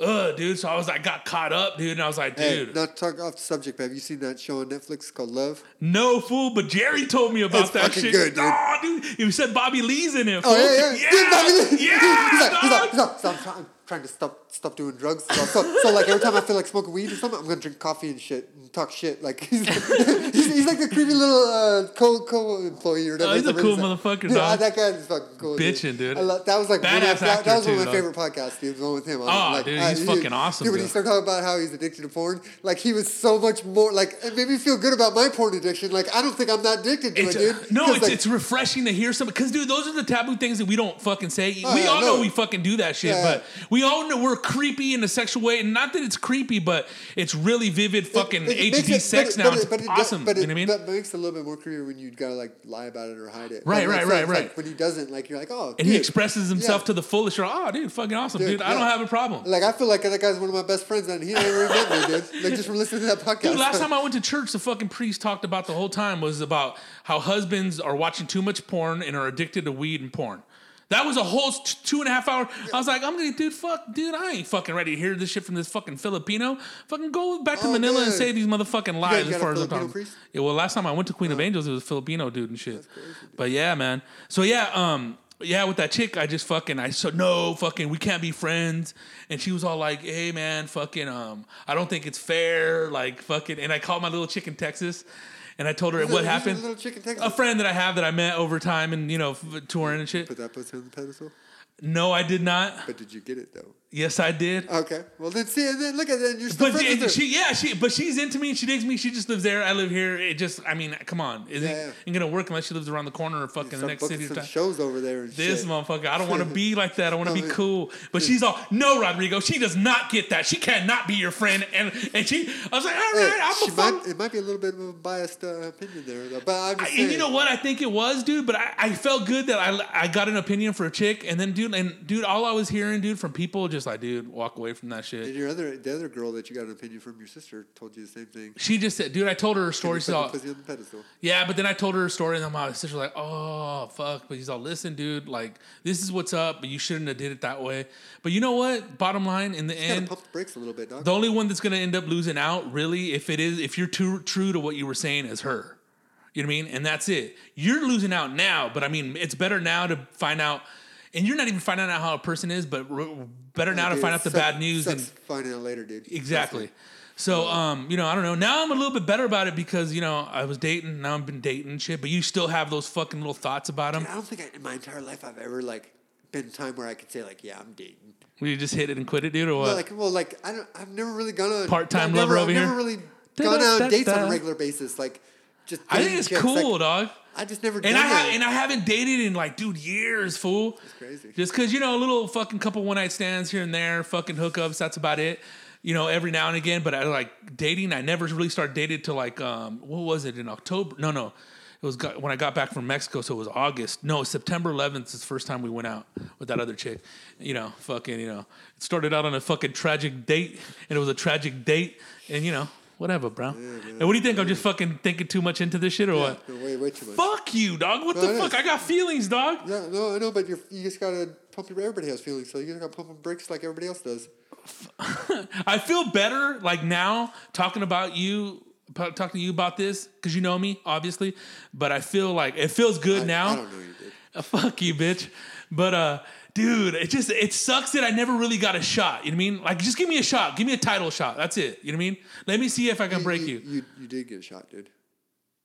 ugh, dude. So I was like, got caught up, dude, and I was like, Hey, dude, not talk off the subject, but have you seen that show on Netflix called Love? no fool. But Jerry told me about It's that fucking shit. good, dude. Oh, dude, you said Bobby Lee's in it. Oh fool. yeah, yeah. Dude, Bobby Lee- yeah, he's like, he's dog. like, he's like, so I'm, trying, I'm trying to stop stop doing drugs. So, so, like every time I feel like smoking weed or something, I'm gonna drink coffee and shit and talk shit. Like he's he's, he's like the creepy little uh, co co employee or whatever. Oh, he's a cool motherfucker, Dude, dog. That guy is fucking cool. Bitchin', dude. I love, that was like one of, Badass that, that was one of my favorite podcasts, dude. The one with him. Oh, like, dude, uh, he's he- fucking awesome, Dude, when he dude. started talking about how he's addicted to porn, like he was so much more. Like it made me feel good about my porn addiction. Like I don't think I'm that addicted to It's, it, dude. no, 'Cause, it's, like, it's refreshing to hear something because, dude, those are the taboo things that we don't fucking say. Oh, we yeah, all no. know we fucking do that shit, Yeah. but we all know we're creepy in a sexual way, and not that it's creepy, but it's really vivid fucking It- it HD it- sex but now. it's but it- awesome. But you know what I mean? That makes it a little bit more creepier when you gotta like lie about it or hide it. Right, right, right, it's right. Like, when he doesn't, like you're like, oh, and he expresses himself Yeah. to the fullest. You're like, oh, dude, fucking awesome, dude. Dude, I don't have a problem. Like I feel like that guy's one of my best friends, and he never met me, dude. Like just from listening to that podcast. Dude, last time I went to church, the fucking priest talked about the whole time was about how husbands are watching too much porn and are addicted to weed and porn. That was a whole t- two and a half hour. I was like, I'm gonna, dude, fuck, dude, I ain't fucking ready to hear this shit from this fucking Filipino. Fucking go back to Oh, Manila and save these motherfucking lives as far as I'm talking. Yeah, well, last time I went to Queen of Angels, it was a Filipino dude and shit. But yeah, man. So yeah, um, yeah, with that chick, I just fucking, I said, no, fucking, we can't be friends. And she was all like, hey, man, fucking, um, I don't think it's fair. Like, fucking, and I called my little chick in Texas and I told her what that- who's your happened. A friend that I have that I met over time and, you know, touring and shit. Put that pussy on the pedestal. No, I did not. But did you get it though? Yes, I did. Okay. Well then, see, then look at that. You're still But friends she, with her. she, yeah, she, but she's into me. She digs me. She just lives there. I live here. It just, I mean, come on, it Yeah, ain't, yeah. gonna work unless she lives around the corner or fucking the next city. some town. shows over there and This shit. motherfucker, I don't want to be like that. I want to be cool. But she's all, no, Rodrigo, she does not get that. She cannot be your friend. And and she, I was like, all right, Hey, I'm a fuck. might, it might be a little bit of a biased uh, opinion there, though. But I'm I- and you know what I think it was, dude. But I, I felt good that I I got an opinion for a chick, and then dude, and dude, all I was hearing, dude, from people just like, dude, walk away from that shit. And your other, the other girl that you got an opinion from, your sister told you the same thing. She just said, dude, I told her her story. She's all, pussy on the pedestal. yeah, but then I told her her story, and then my sister was like, oh fuck. But he's all, listen, dude, like this is what's up, but you shouldn't have did it that way. But you know what? Bottom line, in the You end, pump the brakes a little bit, dog. the only one that's gonna end up losing out, really, if it is, if you're too true to what you were saying, is her. You know what I mean? And that's it. You're losing out now, but I mean, it's better now to find out. And you're not even finding out how a person is, but better now to Dude, find out the suck- bad news and finding out later, dude. exactly. So, um, you know, I don't know. Now I'm a little bit better about it because you know I was dating. Now I've been dating and shit. But you still have those fucking little thoughts about them. I don't think I, in my entire life I've ever like been a time where I could say like, yeah, I'm dating. Will you just hit it and quit it, dude, or what? Well, like, well, like I don't. I've never really gone on Part-time I've never, lover I've over never really gone out on dates on a regular basis. Like, just. I think it's cool, like, dog. I just never. And I have, and I haven't dated in like, dude, years, fool. It's crazy. Just because you know, a little fucking couple one night stands here and there, fucking hookups. That's about it. You know, every now and again. But I like dating. I never really started dating till like, um, what was it in October? No, no, it was got, when I got back from Mexico. So it was August. No, September 11th is the first time we went out with that other chick. You know, fucking, you know, it started out on a fucking tragic date, and it was a tragic date, and you know. Whatever, bro. and what do you think? I'm just fucking thinking too much into this shit, or what? No, way, way too much. Fuck you, dog. What No, the fuck? I got feelings, dog. Yeah, no, I know, but you're, you just gotta pump your. Everybody has feelings, so you gotta pump them brakes like everybody else does. I feel better like now talking about you, talking to you about this because you know me, obviously. But I feel like it feels good I, now. I don't know you did. Uh, fuck you, bitch. But uh, dude, it just it sucks that I never really got a shot. You know what I mean? Like, just give me a shot. Give me a title shot. That's it. You know what I mean? Let me see if I can break you. You, you did get a shot, dude.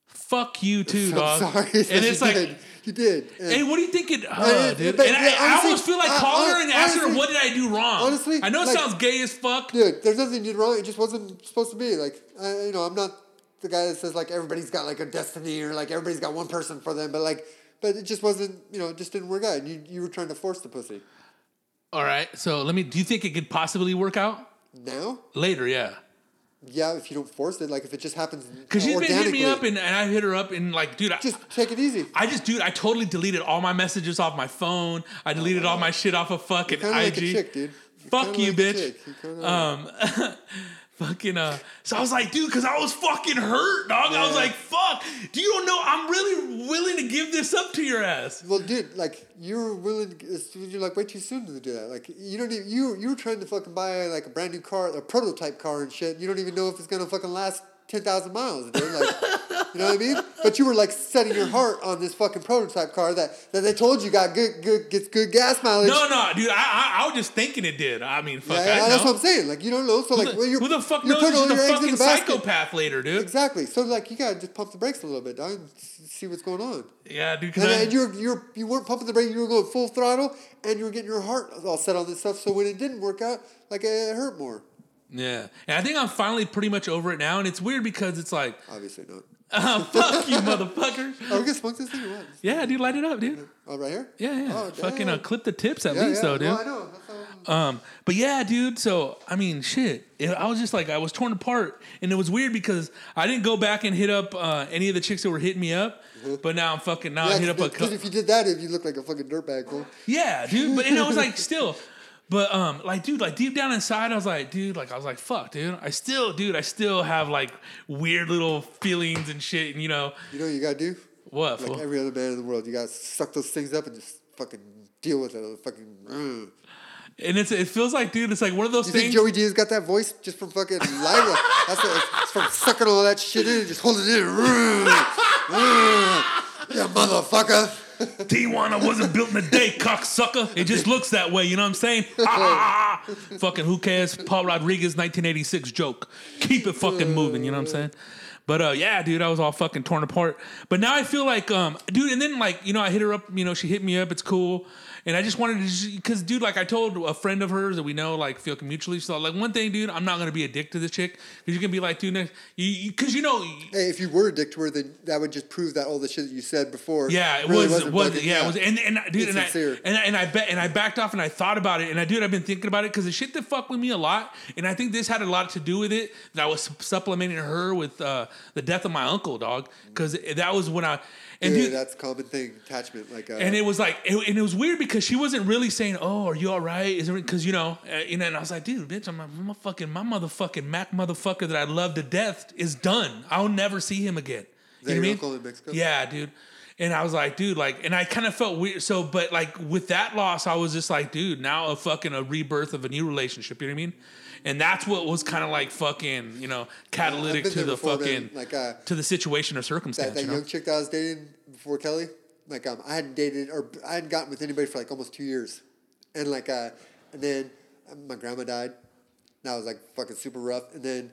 Fuck you too, I'm dog. sorry. And it's you like. did. you did. And Hey, what do you think it, uh, dude? but, and I, yeah, I honestly, almost feel like calling her and asking her, what did I do wrong? honestly, I know it like- sounds gay as fuck. dude, there's nothing you did wrong. It just wasn't supposed to be. Like, I, you know, I'm not the guy that says like everybody's got like a destiny or like everybody's got one person for them. But like but it just wasn't, you know, it just didn't work out. And you, you were trying to force the pussy. All right. So let me. Do you think it could possibly work out Now, later? Yeah. yeah, if you don't force it, like if it just happens Because she's been hitting me up and, and I hit her up and like, dude, I, just take it easy. I just, dude, I totally deleted all my messages off my phone. I deleted all my shit off of fucking of IG. like a chick, dude. You're Fuck you, like bitch. You're Um, fucking uh. So I was like, dude, because I was fucking hurt, dog. I was like, fuck. Do you don't know? I'm really willing to give this up to your ass. Well, dude, like you're willing. To, you're like way too soon to do that. Like you don't even you you were trying to fucking buy like a brand new car, a prototype car and shit. You don't even know if it's gonna fucking last ten thousand miles, dude. Like you know what I mean? But you were like setting your heart on this fucking prototype car that, that they told you got good good gets good gas mileage. No, no, dude. I, I, I was just thinking it did. I mean, fuck. yeah, I yeah, know. that's what I'm saying. Like you don't know, so who, like the, you're, who the fuck you're knows putting all your a eggs in fucking the basket. psychopath later, dude? Exactly. So like you gotta just pump the brakes a little bit, dog, and see what's going on. Yeah, dude. And, I- and you're you're you weren't pumping the brake. You were going full throttle, and you were getting your heart all set on this stuff. So when it didn't work out, like it hurt more. Yeah, and I think I'm finally pretty much over it now. And it's weird because it's like, Obviously not. uh, fuck you, motherfucker. We gonna smoke this thing or what? Yeah, dude, light it up, dude. Oh, right here. Yeah, yeah. Oh, Fucking uh, clip the tips at Yeah, least, yeah. though, dude. Well, I know. Um, but yeah, dude. So I mean, shit. It, I was just like, I was torn apart, and it was weird because I didn't go back and hit up uh, any of the chicks that were hitting me up. But now I'm fucking now I hit up a because if you did that, if you look like a fucking dirtbag, fool. yeah, dude. But and I was like, still. But um, like, dude, like deep down inside, I was like, dude, like I was like, fuck, dude. I still, dude, I still have like weird little feelings and shit. And you know You know what you gotta do? what? Like fool? every other man in the world, you gotta suck those things up and just fucking deal with it. Fucking. mm. and it's it feels like, dude, it's like one of those things. You things. think Joey Diaz got that voice just from fucking Lyra? That's what, it's from sucking all that shit in and just holding it in. Yeah, motherfucker. Tijuana wasn't built in a day, cocksucker. It just looks that way, you know what I'm saying? Ah, fucking who cares? Paul Rodriguez, 1986 joke. Keep it fucking moving, you know what I'm saying? But uh, yeah, dude, I was all fucking torn apart. But now I feel like, um, dude, and then like, you know, I hit her up, you know, she hit me up, it's cool. And I just wanted to, because, dude, like I told a friend of hers that we know, like, feel mutually. So, like, one thing, dude, I'm not gonna be a dick to this chick because you can be like, dude, next, you, because you, know, Hey, if you were a dick to her, then that would just prove that all the shit that you said before. Yeah, it really was. Wasn't was. Yeah, it was. And and dude, and I, and I and I bet and I backed off and I thought about it and I dude, I've been thinking about it because the shit that fucked with me a lot, and I think this had a lot to do with it. That I was supplementing her with uh, the death of my uncle, dog, because that was when I and Yeah, dude, that's a common thing, attachment. Like, uh, and it was like, it, and it was weird because she wasn't really saying, "Oh, are you all right?" Is it because you know, uh? And I was like, "Dude, bitch, I'm, I'm a fucking my motherfucking Mac motherfucker that I love to death is done. I'll never see him again." You know what I your mean? uncle in Mexico? Yeah, dude. And I was like, dude, like, and I kind of felt weird. So, but like with that loss, I was just like, dude, now a fucking a rebirth of a new relationship. You know what I mean? And that's what was kind of like fucking, you know, catalytic been to the fucking. Like, uh, to the situation or circumstance. that you know? young chick that I was dating before Kelly, like um, I hadn't dated or I hadn't gotten with anybody for like almost two years, and like uh, and then um, my grandma died, and I was like fucking super rough, and then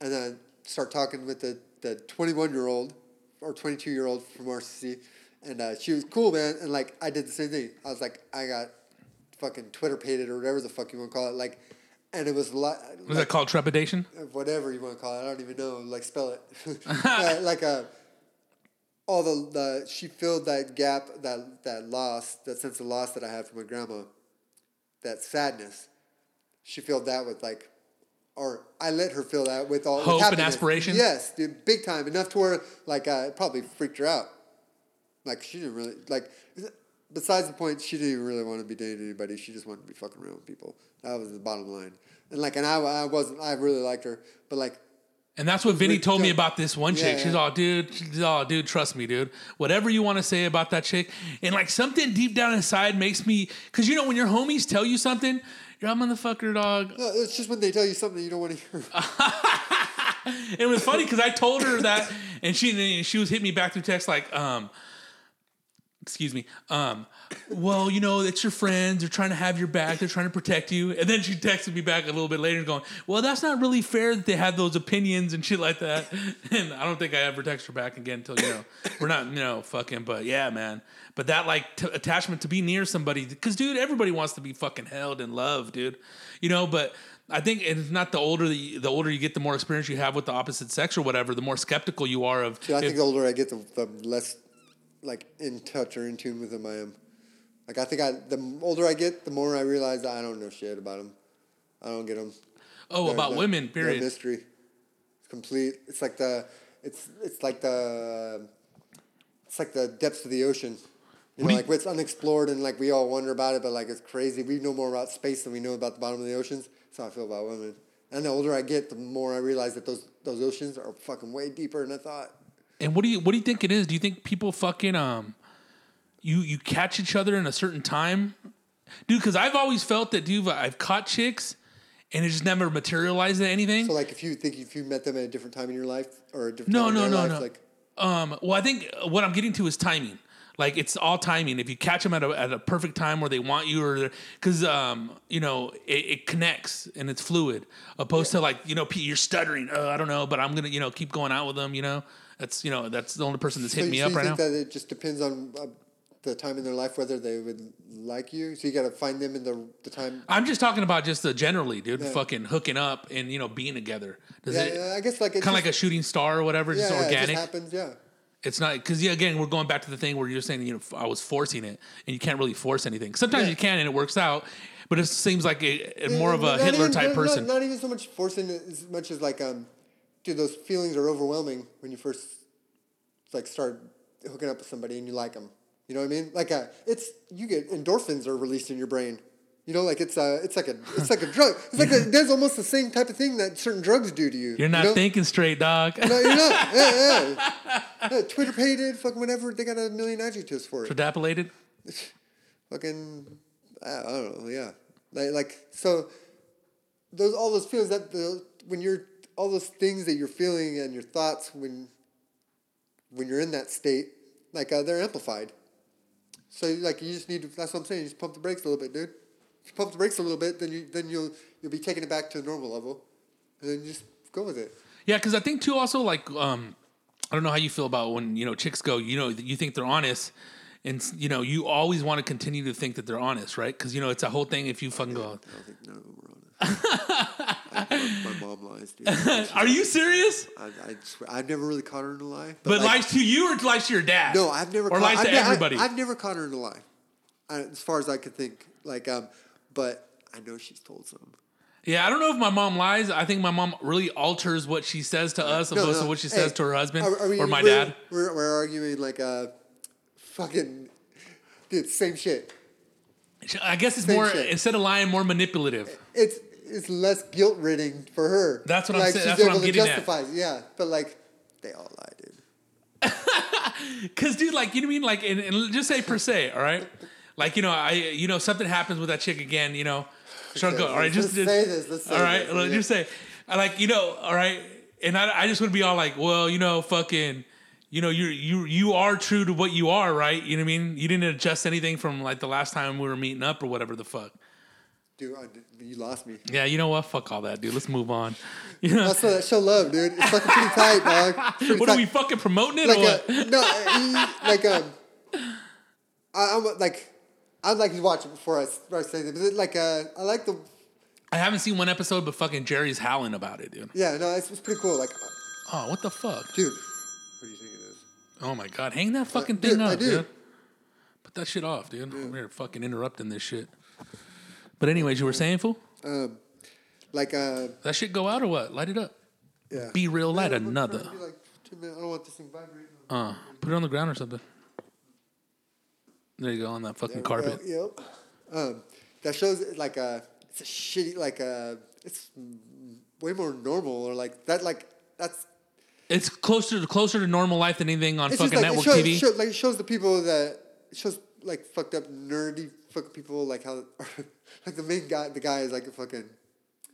and then start talking with the the twenty one year old or twenty two year old from RCC, and uh, she was cool, man, and like I did the same thing. I was like I got fucking Twitter pated or whatever the fuck you want to call it, like, and it was a lot. Was that called trepidation? whatever you want to call it. I don't even know. Like spell it. Uh, like a all the, the she filled that gap that that loss that sense of loss that I had from my grandma, that sadness. She filled that with like, or I let her fill that with all with Hope and aspiration? Yes, dude, big time. Enough to where like uh, it probably freaked her out. Like she didn't really like. Besides the point, she didn't even really want to be dating anybody. She just wanted to be fucking around with people. That was the bottom line. And like, and I, I wasn't. I really liked her, but like, And that's what Vinny told me about this one chick. Yeah. She's all, dude, she's all, dude, trust me, dude. Whatever you want to say about that chick, and like something deep down inside makes me, because you know when your homies tell you something, you're a motherfucker, dog. no, it's just when they tell you something you don't want to hear. it was funny because I told her that, and she and she was hitting me back through text like, um, excuse me, um, well, you know, it's your friends. They're trying to have your back. They're trying to protect you. And then she texted me back a little bit later, going, well, that's not really fair that they have those opinions and shit like that. And I don't think I ever text her back again until you know we're not, you know, fucking. But yeah, man. But that like t- attachment to be near somebody, because dude, everybody wants to be fucking held and loved, dude. You know, but. I think it's not the older the, the older you get, the more experience you have with the opposite sex or whatever, the more skeptical you are of. Dude, I if- think the older I get, the, the less like in touch or in tune with them I am. Like I think I the older I get, the more I realize I don't know shit about them. I don't get them. Oh, about women. Period. mystery. It's complete. It's like the. It's it's like the. It's like the depths of the ocean. You What know, like it's unexplored and like we all wonder about it, but like it's crazy. We know more about space than we know about the bottom of the oceans. That's how I feel about women. And the older I get, the more I realize that those those oceans are fucking way deeper than I thought. And what do you what do you think it is? Do you think people fucking um, you you catch each other in a certain time, dude? Because I've always felt that, dude. I've caught chicks, and it just never materialized into anything. So like if you think if you met them at a different time in your life or a different No, time in no, no, life, no. like Um, well, I think what I'm getting to is timing. Like it's all timing. If you catch them at a, at a perfect time where they want you, or because um, you know it, it connects and it's fluid, opposed to like you know Pete, you're stuttering. Uh, I don't know, but I'm gonna you know keep going out with them. You know, that's you know that's the only person that's so hitting you, me so up right now. think that it just depends on uh, the time in their life whether they would like you. So you got to find them in the the time. I'm just talking about just the generally, dude, fucking hooking up and you know being together. Does Yeah, it I guess like kind of like a shooting star or whatever, yeah, just yeah, It just happens, yeah. It's not because yeah, again, we're going back to the thing where you're saying you know I was forcing it, and you can't really force anything. Sometimes Yeah. you can, and it works out, but it seems like a, a more of a Not Hitler even- type not- person. Not, not even so much forcing as much as like um, dude, those feelings are overwhelming when you first like start hooking up with somebody and you like them. You know what I mean? Like uh, it's you get endorphins are released in your brain. You know, like it's uh, it's like a it's like a drug. It's like a, there's almost the same type of thing that certain drugs do to you. You're not you know? thinking straight, dog. No, you're not. Yeah, yeah. yeah Twitter pated, fucking whatever. They got a million adjectives for it. Predapilated. fucking I I don't know, yeah. Like, like so those all those feelings that the when you're all those things that you're feeling and your thoughts when when you're in that state, like uh, they're amplified. So like you just need to that's what I'm saying, you just pump the brakes a little bit, dude. If you pump the brakes a little bit, then you then you'll you'll be taking it back to the normal level. And then just go with it. Yeah, because I think too also like um, I don't know how you feel about when you know chicks go, you know, you think they're honest, and you know you always want to continue to think that they're honest, right? Because you know it's a whole thing. If you fucking go, I don't think none of them are my, mom lies, dude. are you serious? I, I swear, I've never really caught her in a lie. But like, lies to you or lies to your dad? No, I've never or caught, lies I've to ne- I- everybody. I've never caught her in a lie, I, as far as I could think. Like, um, but I know she's told some. Yeah, I don't know if my mom lies. I think my mom really alters what she says to us opposed to what she Hey, says to her husband are- are we- or my we're- dad. We're, we're arguing like uh, fucking, dude, same shit. I guess it's more shit. instead of lying, more manipulative. It's it's less guilt ridden for her. That's what I'm like, saying- she's that's what I'm to getting at. justify. it. Yeah, but like they all lie, dude. Cause dude, like you know what I mean, like and, and just say per se, all right. Like you know, I you know something happens with that chick again, you know. Sure, go. All right, just, just say this. Let's say all right, this. let's Yeah. just say, I like you know, all right, and I, I just want to be all like, well, you know, fucking, you know, you're you you are true to what you are, right? You know what I mean? You didn't adjust anything from like the last time we were meeting up or whatever the fuck. Dude, I, you lost me. Yeah, you know what? Fuck all that, dude. Let's move on. You know, That's what that show love, dude. It's fucking pretty tight, dog. Pretty what are we fucking promoting it like or what? uh, no, he, like um, I, I'm like, I'd like to watch it before I, before I say this. But like uh, I like the I haven't seen one episode, but fucking Jerry's howling about it, dude. yeah, no, it's, it's pretty cool. Like, Oh, what the fuck? dude, what do you think it is? Oh my god, hang that fucking dude, thing up, dude. Put that shit off, dude. We're fucking interrupting this shit. But anyways, you were saying, fool? Um, like uh, That shit go out or what? Light it up. yeah. Be real light Yeah, another. like. I don't want this thing vibrating. Uh, put it on the ground or something. There you go on that fucking carpet. Yep. Um, that shows like uh, it's a shitty like a it's way more normal or like that like that's It's closer to closer to normal life than anything on fucking like network it shows, TV. show- like it shows the people that it shows like fucked up nerdy fuck people like how like the main guy the guy is like a fucking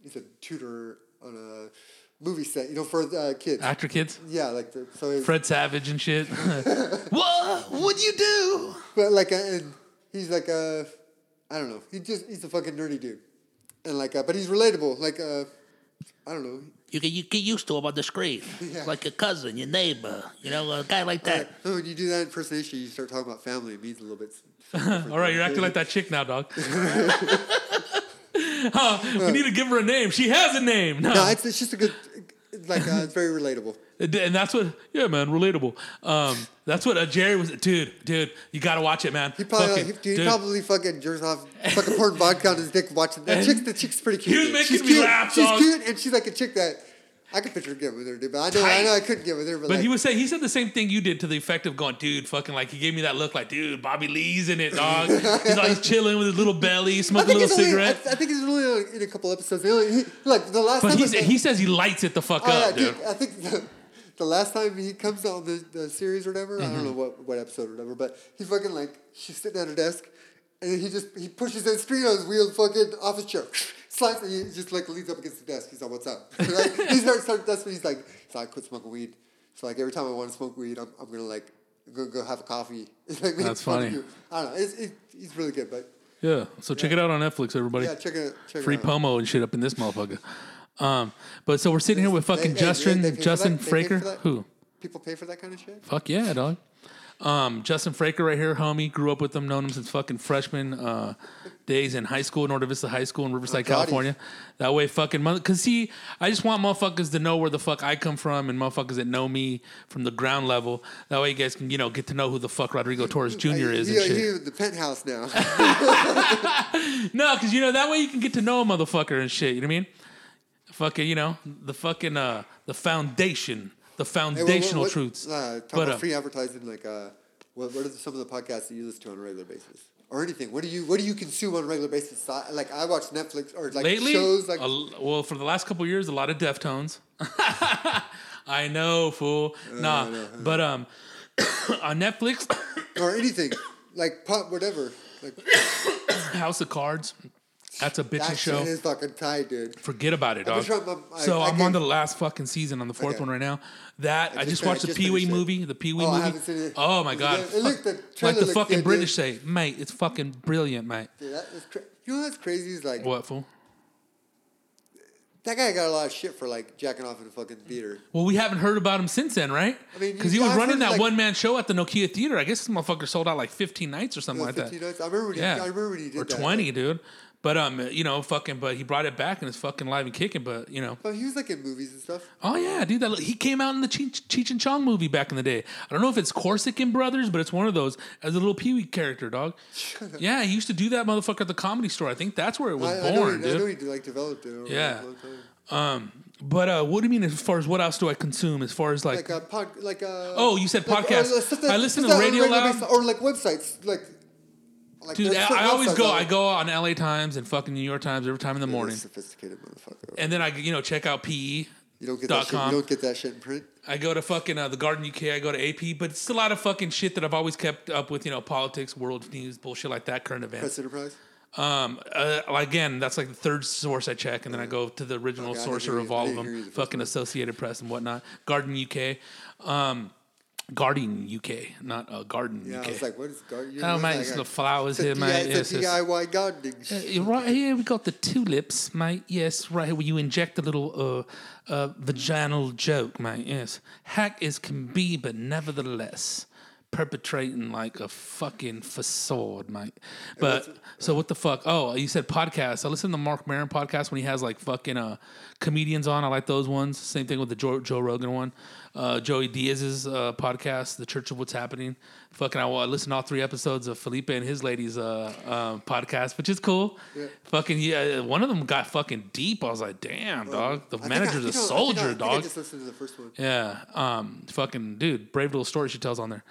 he's a tutor on a movie set you know for uh, kids Actor kids, yeah like the, so Fred Savage and shit. what? What'd you do? but like uh, and he's like uh I don't know he just he's a fucking nerdy dude and like uh, but he's relatable like uh I don't know You get, you get used to him on the screen. Yeah. Like your cousin, your neighbor, you know, a guy like that. Oh, when you do that impersonation, you start talking about family. It means a little bit. All right, you're acting like that chick now, dog. Huh, we need to give her a name. She has a name. No. No, it's, it's just a good. Like uh, it's very relatable. And that's what, yeah, man, relatable. Um, that's what uh, Jerry was, dude, dude, you gotta watch it, man. He probably, Fucking- he, dude, he probably fucking jerks off, fucking pouring vodka on his dick watching that. And Chick's, the chick's pretty cute. he was making she's me cute. laugh, She's dog. cute, and she's like a chick that I could picture him getting with her, dude. But I know, I Tight. know, I couldn't get with her. But, But like, he was saying he said the same thing you did to the effect of going, dude, fucking like he gave me that look like, dude, Bobby Lee's in it, dog. He's like he's chilling with his little belly, smoking a little he's only, I, cigarette. I think he's only like, in a couple episodes. He only, he, like the last But time. he's, I- he says he lights it the fuck Oh, yeah, up, dude. dude. I think the, the last time he comes on the, the series or whatever, I Mm-hmm. don't know what, what episode or whatever, but he fucking like she's sitting at her desk, and he just he pushes the screen on his wheel, fucking office chair, slides, and he just like leans up against the desk. He's like, "What's up?" like, he starts, starts, that's when he's like, "So I quit smoking weed." So like every time I want to smoke weed, I'm, I'm gonna like go go have a coffee. It's like That's funny. you. I don't know. It's, it, he's really good, but Yeah. So check it out on Netflix, everybody. yeah, check it. Check Free it out. promo and shit up in this motherfucker. Um, but so we're sitting here with fucking they- Justin they pay for Justin that? They for Fraker. Who? People pay for that kind of shit. Fuck yeah, dog. Um, Justin Fraker right here, homie. Grew up with him, known him since fucking freshman uh, days in high school, North Vista High School in Riverside, Gotti. California. That way, fucking mother. Cause see, I just want motherfuckers to know where the fuck I come from and motherfuckers that know me from the ground level. That way, you guys can you know get to know who the fuck Rodrigo Torres Jr. is He, and shit. in the penthouse now. No, because you know that way you can get to know a motherfucker and shit. You know what I mean? Fucking, you know the fucking uh the foundation, the Hey, what- what- foundational truths. Uh, talk But, about uh, free advertising. Like, uh, what, what are some of the podcasts that you listen to on a regular basis, or anything? What do you What do you consume on a regular basis? Like, I watch Netflix or like Lately, shows. Like, a well, for the last couple of years, a lot of Deftones. I know, fool. Nah, but um, on Netflix, or anything, like pop, whatever. Like House of Cards. That's a bitchy that show. shit is fucking tight, dude. Forget about it, dog. I- so I I'm on the last fucking season on the fourth Okay. one right now. That I I just, just- watched the Pee Wee movie. The Pee Wee Oh, movie. it. Oh my it god! good? It looked- the like the fucking good, British dude. say, mate, it's fucking brilliant, mate. Dude, that is cra- you know what's crazy is like What fool? that guy got a lot of shit for like jacking off in a fucking theater. Well, we haven't heard about him since then, right? I mean, because he was running that like- one man show at the Nokia Theater. I guess this motherfucker sold out like 15 nights or something like that. 15 nights? I remember when he, Yeah, I remember when he did or that. 20, like- dude. But um, you know, fucking, but he brought it back and it's fucking live and kicking. But you know, But he was like in movies and stuff. oh yeah, dude, that he came out in the Cheech, Cheech and Chong movie back in the day. I don't know if it's Corsican Brothers, but it's one of those as a little Pee Wee character, dog. yeah, he used to do that motherfucker at the comedy store. I think that's where it was I, I know born, he, I know he like developed it. Yeah. Time. But uh, what do you mean as far as what else do I consume? As far as like, like a pod, like a. Oh, you said like, podcast. uh, stuff I listen to Radio or like websites, like. Like dude, I, I always go. I go on LA Times and fucking New York Times every time in the morning, Sophisticated motherfucker. and then I you know check out PE. you don't get that shit. You don't get that shit in print. I go to fucking uh, the Garden UK. I go to AP, but it's a lot of fucking shit that I've always kept up with. You know, politics, world news, bullshit like that, current events. Press Enterprise. Um, uh, again, that's like the third source I check, and then I go to the original Okay, I didn't of all of didn't hear you them, the fucking. Associated Press and whatnot. Garden UK, um, Guardian UK, not uh, Garden Yeah, UK. I was like, what is gardening? Oh, mate, it's the flowers here, mate. It's Yes, a. DIY gardening. Uh, right here we got the tulips, mate. Yes, right here where you inject a little uh, uh, vaginal joke, mate. Yes, hack as can be, but nevertheless perpetrating like a fucking facade, mate. But so what the fuck? Oh, you said podcast. I listen to the Marc Maron podcast when he has like fucking uh, comedians on. I like those ones. Same thing with the Joe, Joe Rogan one. Uh, Joey Diaz's uh, podcast, The Church of What's Happening. Fucking, I, I listened to all three episodes of Felipe and his lady's uh, uh, podcast, which is cool. Fucking, yeah, one of them got fucking deep. I was like, damn, dog. The I manager's I a think I- I think I- soldier, I think I dog. just listened to the first one. Yeah, um, fucking dude, brave little story she tells on there.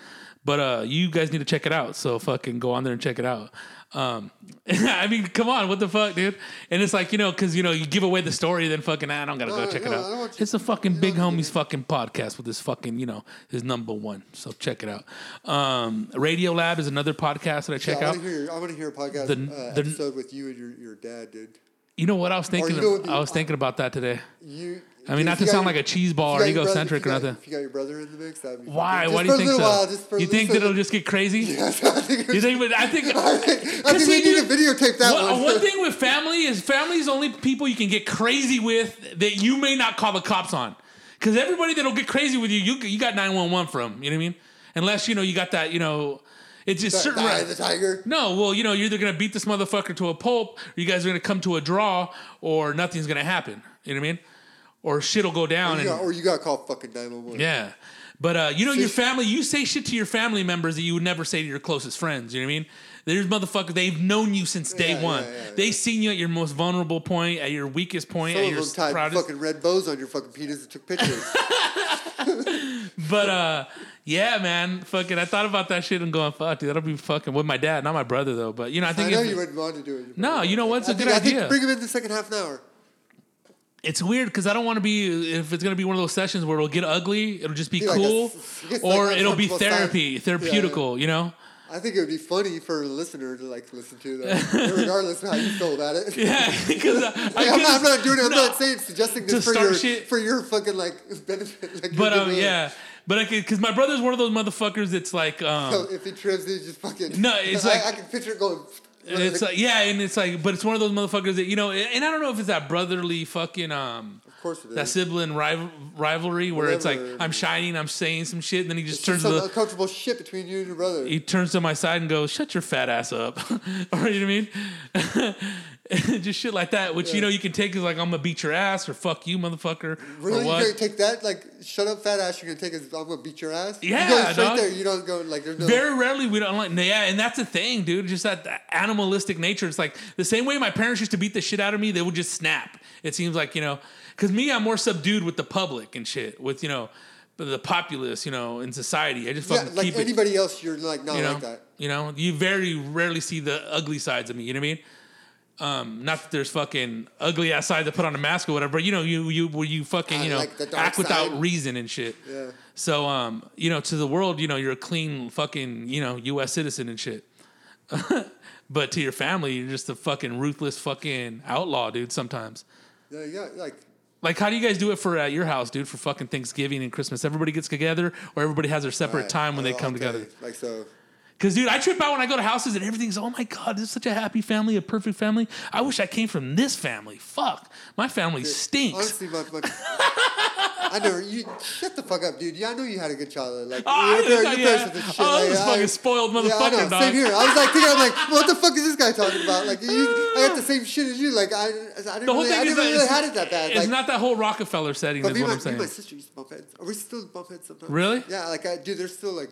But uh, you guys need to check it out. So fucking go on there and check it out. Um, I mean, come on, what the fuck, dude? And it's like you know, because you know, you give away the story, then fucking, ah, I don't gotta go check it out. It's a fucking big homies fucking podcast with this fucking, you know, his number one. So check it out. Um, Radiolab is another podcast that I check yeah, I out. want to hear. I want to hear a podcast The- uh, the- episode with you and your, your dad, dude. You know what I was thinking? you know of- what I was thinking about that today. You. I mean, not to sound your- like a cheese ball or egocentric brother- or nothing. If you got your brother in the mix, that'd be Why? Why do you think so? while, you think that it'll just get crazy? Yes, I think, You think? I think. I think, I think we need to videotape that one, one. one thing with family is family is only people you can get crazy with that you may not call the cops on. Because everybody that'll get crazy with you, you you got nine one one from. You know what I mean? Unless you know you got that. You know, it's just certain. Die the tiger. No, well, you know, you're either gonna beat this motherfucker to a pulp, or you guys are gonna come to a draw, or nothing's gonna happen. You know what I mean? or shit'll go down. Or you, and, got, or you got to call fucking 911. yeah. But uh, you know your family, you say shit to your family members that you would never say to your closest friends. You know what I mean? There's motherfuckers they've known you since day Yeah, one. yeah, yeah, They've seen you at your most vulnerable point, at your weakest point, Some at of your tied proudest. fucking red bows on your fucking penis and took pictures. But uh, yeah, man, fucking, I thought about that shit and going, fuck, dude, that'll be fucking with my dad, not my brother though. But you know, I I think know if- you wouldn't want to do it. No, you know what? It's I a good I idea. think bring him in the second half an hour. it's weird because I don't want to be if it's gonna be one of those sessions where it'll get ugly, it'll just be Be like a cool, or it'll be therapy, silence. Yeah, therapeutical. You know? I think it would be funny for a listener to like listen to that, regardless of how you feel about it. Yeah, because I, I Like, I'm, not, I'm not doing it. I'm no, not saying suggesting this for your shit. for your fucking like benefit. Like But um, yeah, but I could because my brother's one of those motherfuckers that's like um, So if he trims it, just fucking. No, it's like- I can picture it going. It's like yeah, and it's like, but it's one of those motherfuckers that you know, and I don't know if it's that brotherly fucking um, of course it is. that sibling rival, rivalry where it's like I'm shining, I'm saying some shit, and then he just It's turns just to some the uncomfortable shit between you and your brother. he turns to my side and goes, "Shut your fat ass up," or you know what I mean? just shit like that, which you know you can take as like I'm gonna beat your ass or fuck you, motherfucker, Really, you gonna take that? Like, shut up, fat ass. You're gonna take it. I'm gonna beat your ass. Yeah, you go straight dog. there. You don't go like there's no. Very rarely we don't like yeah, and that's the thing, dude. Just that, that animalistic nature. It's like the same way my parents used to beat the shit out of me. They would just snap. It seems like you know, because me, I'm more subdued with the public and shit. With you know, the populace, you know, in society. I just yeah, fucking like keep it. anybody else, you're like not You know, like that. you know, you very rarely see the ugly sides of me. You know what I mean? Um, not that there's fucking ugly ass side to put on a mask or whatever, but you know, you you where you fucking you know like act without side. reason and shit. Yeah. So um, you know, to the world, you know, you're a clean fucking you know U.S. citizen and shit. but to your family, you're just a fucking ruthless fucking outlaw, dude. Sometimes. Yeah, yeah, like Like, how do you guys do it for at your house, dude? For fucking Thanksgiving and Christmas, everybody gets together, or everybody has their separate alright, time when they come I'll together. Like so. Because, dude, I trip out when I go to houses and everything's, oh my God, this is such a happy family, a perfect family. I wish I came from this family. Fuck. My family stinks. Honestly, my, my I never. You shut the fuck up, dude. Yeah, I know you had a good childhood. Like, Oh, I your, didn't your, know- your yeah. this oh, shit. Oh, I was fucking spoiled Yeah, I motherfucker, know. dog. Same here. I was like thinking, I'm like, what the fuck is this guy talking about? Like, you, I got the same shit as you. Like, I, I didn't The whole really, thing I is really it's, had it that bad. it's Like, not that whole Rockefeller setting, but is what and I'm my, me saying. and my sister used to bump heads. Are we still bump heads sometimes? Really? Yeah, like I dude. There's still like.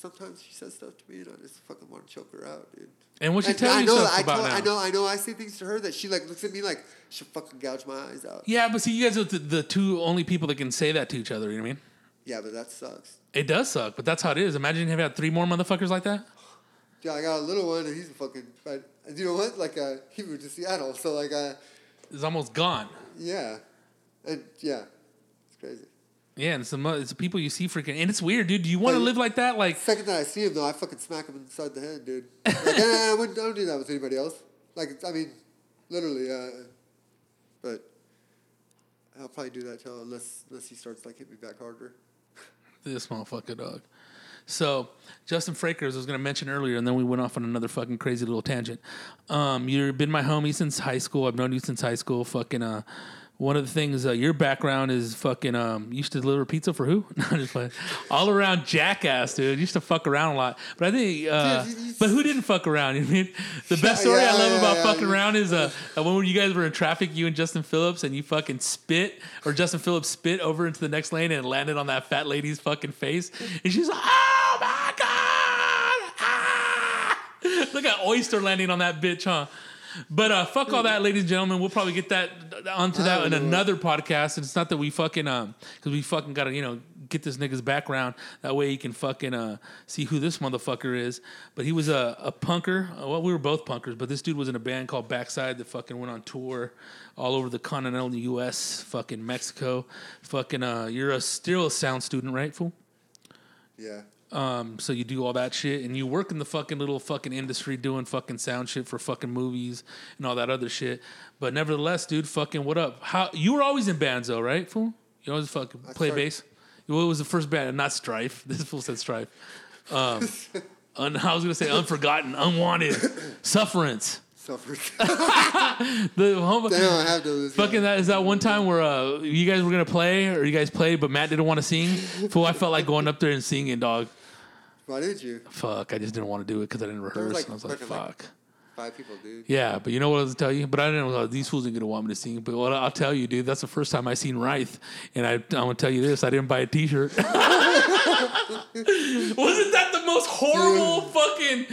Sometimes she says stuff to me, and I just fucking want to choke her out, dude. And what she And tell I you know, stuff I, about told, now. I know, I know. I say things to her that she like looks at me like she'll fucking gouge my eyes out. Yeah, but see, you guys are the, the two only people that can say that to each other. You know what I mean? Yeah, but that sucks. It does suck, but that's how it is. Imagine if you had three more motherfuckers like that. Yeah, I got a little one, and he's a fucking. But you know what? Like, uh, he moved to Seattle, so like, uh, It's almost gone. yeah, and yeah, it's crazy. Yeah, and some it's the people you see freaking, and it's weird, dude. Do you want to live like that? Like, Second that I see him, though, I fucking smack him inside the head, dude. Like, I, I, wouldn't, I don't do that with anybody else. Like, I mean, literally, uh, but I'll probably do that till unless unless he starts like hitting me back harder. this motherfucker dog. So Justin Frakers was gonna mention earlier, and then we went off on another fucking crazy little tangent. Um, you've been my homie since high school. I've known you since high school. Fucking uh, one of the things uh, your background is fucking um, you used to deliver pizza for who? No, just playing. All around jackass, dude. You used to fuck around a lot, but I think. Uh, Dude, but who didn't fuck around? You know I mean the best Yeah, story I love yeah, about yeah, fucking around is uh, uh, when you guys were in traffic, you and Justin Phillips, and you fucking spit, or Justin Phillips spit over into the next lane and landed on that fat lady's fucking face, and she's like, "Oh my god!" Ah! Look at oyster landing on that bitch, huh? But uh, fuck all that, ladies and gentlemen. We'll probably get that onto that in don't another podcast. And it's not that we fucking um, because we fucking gotta you know get this nigga's background. That way he can fucking uh see who this motherfucker is. But he was a, a punker. Uh, Well, we were both punkers, but this dude was in a band called Backside that fucking went on tour all over the continental U.S., fucking Mexico. Fucking uh, you're a still a sound student, right, fool? Yeah. Um, so you do all that shit, and you work in the fucking little fucking industry doing fucking sound shit for fucking movies and all that other shit. But nevertheless, dude, fucking what up? How you were always in bands though, right, fool? You always fucking play started- bass. What was the first band? Not Strife. This fool said Strife. Um, un, I was gonna say Unforgotten, Unwanted, Sufferance. Suffers. The home, they don't have those. Fucking that is that one time where uh, you guys were gonna play or you guys played, but Matt didn't want to sing. Fool, I felt like going up there and singing, dog. Why did you? Fuck, I just didn't want to do it because I didn't rehearse. like and I was like, fucking, like, fuck. five people, dude. Yeah, but you know what I was tell you? But I didn't know these fools ain't gonna want me to sing. But what I'll tell you, dude, that's the first time I seen Wraith, and I, I'm gonna tell you this: I didn't buy a T-shirt. Wasn't that the most horrible fucking?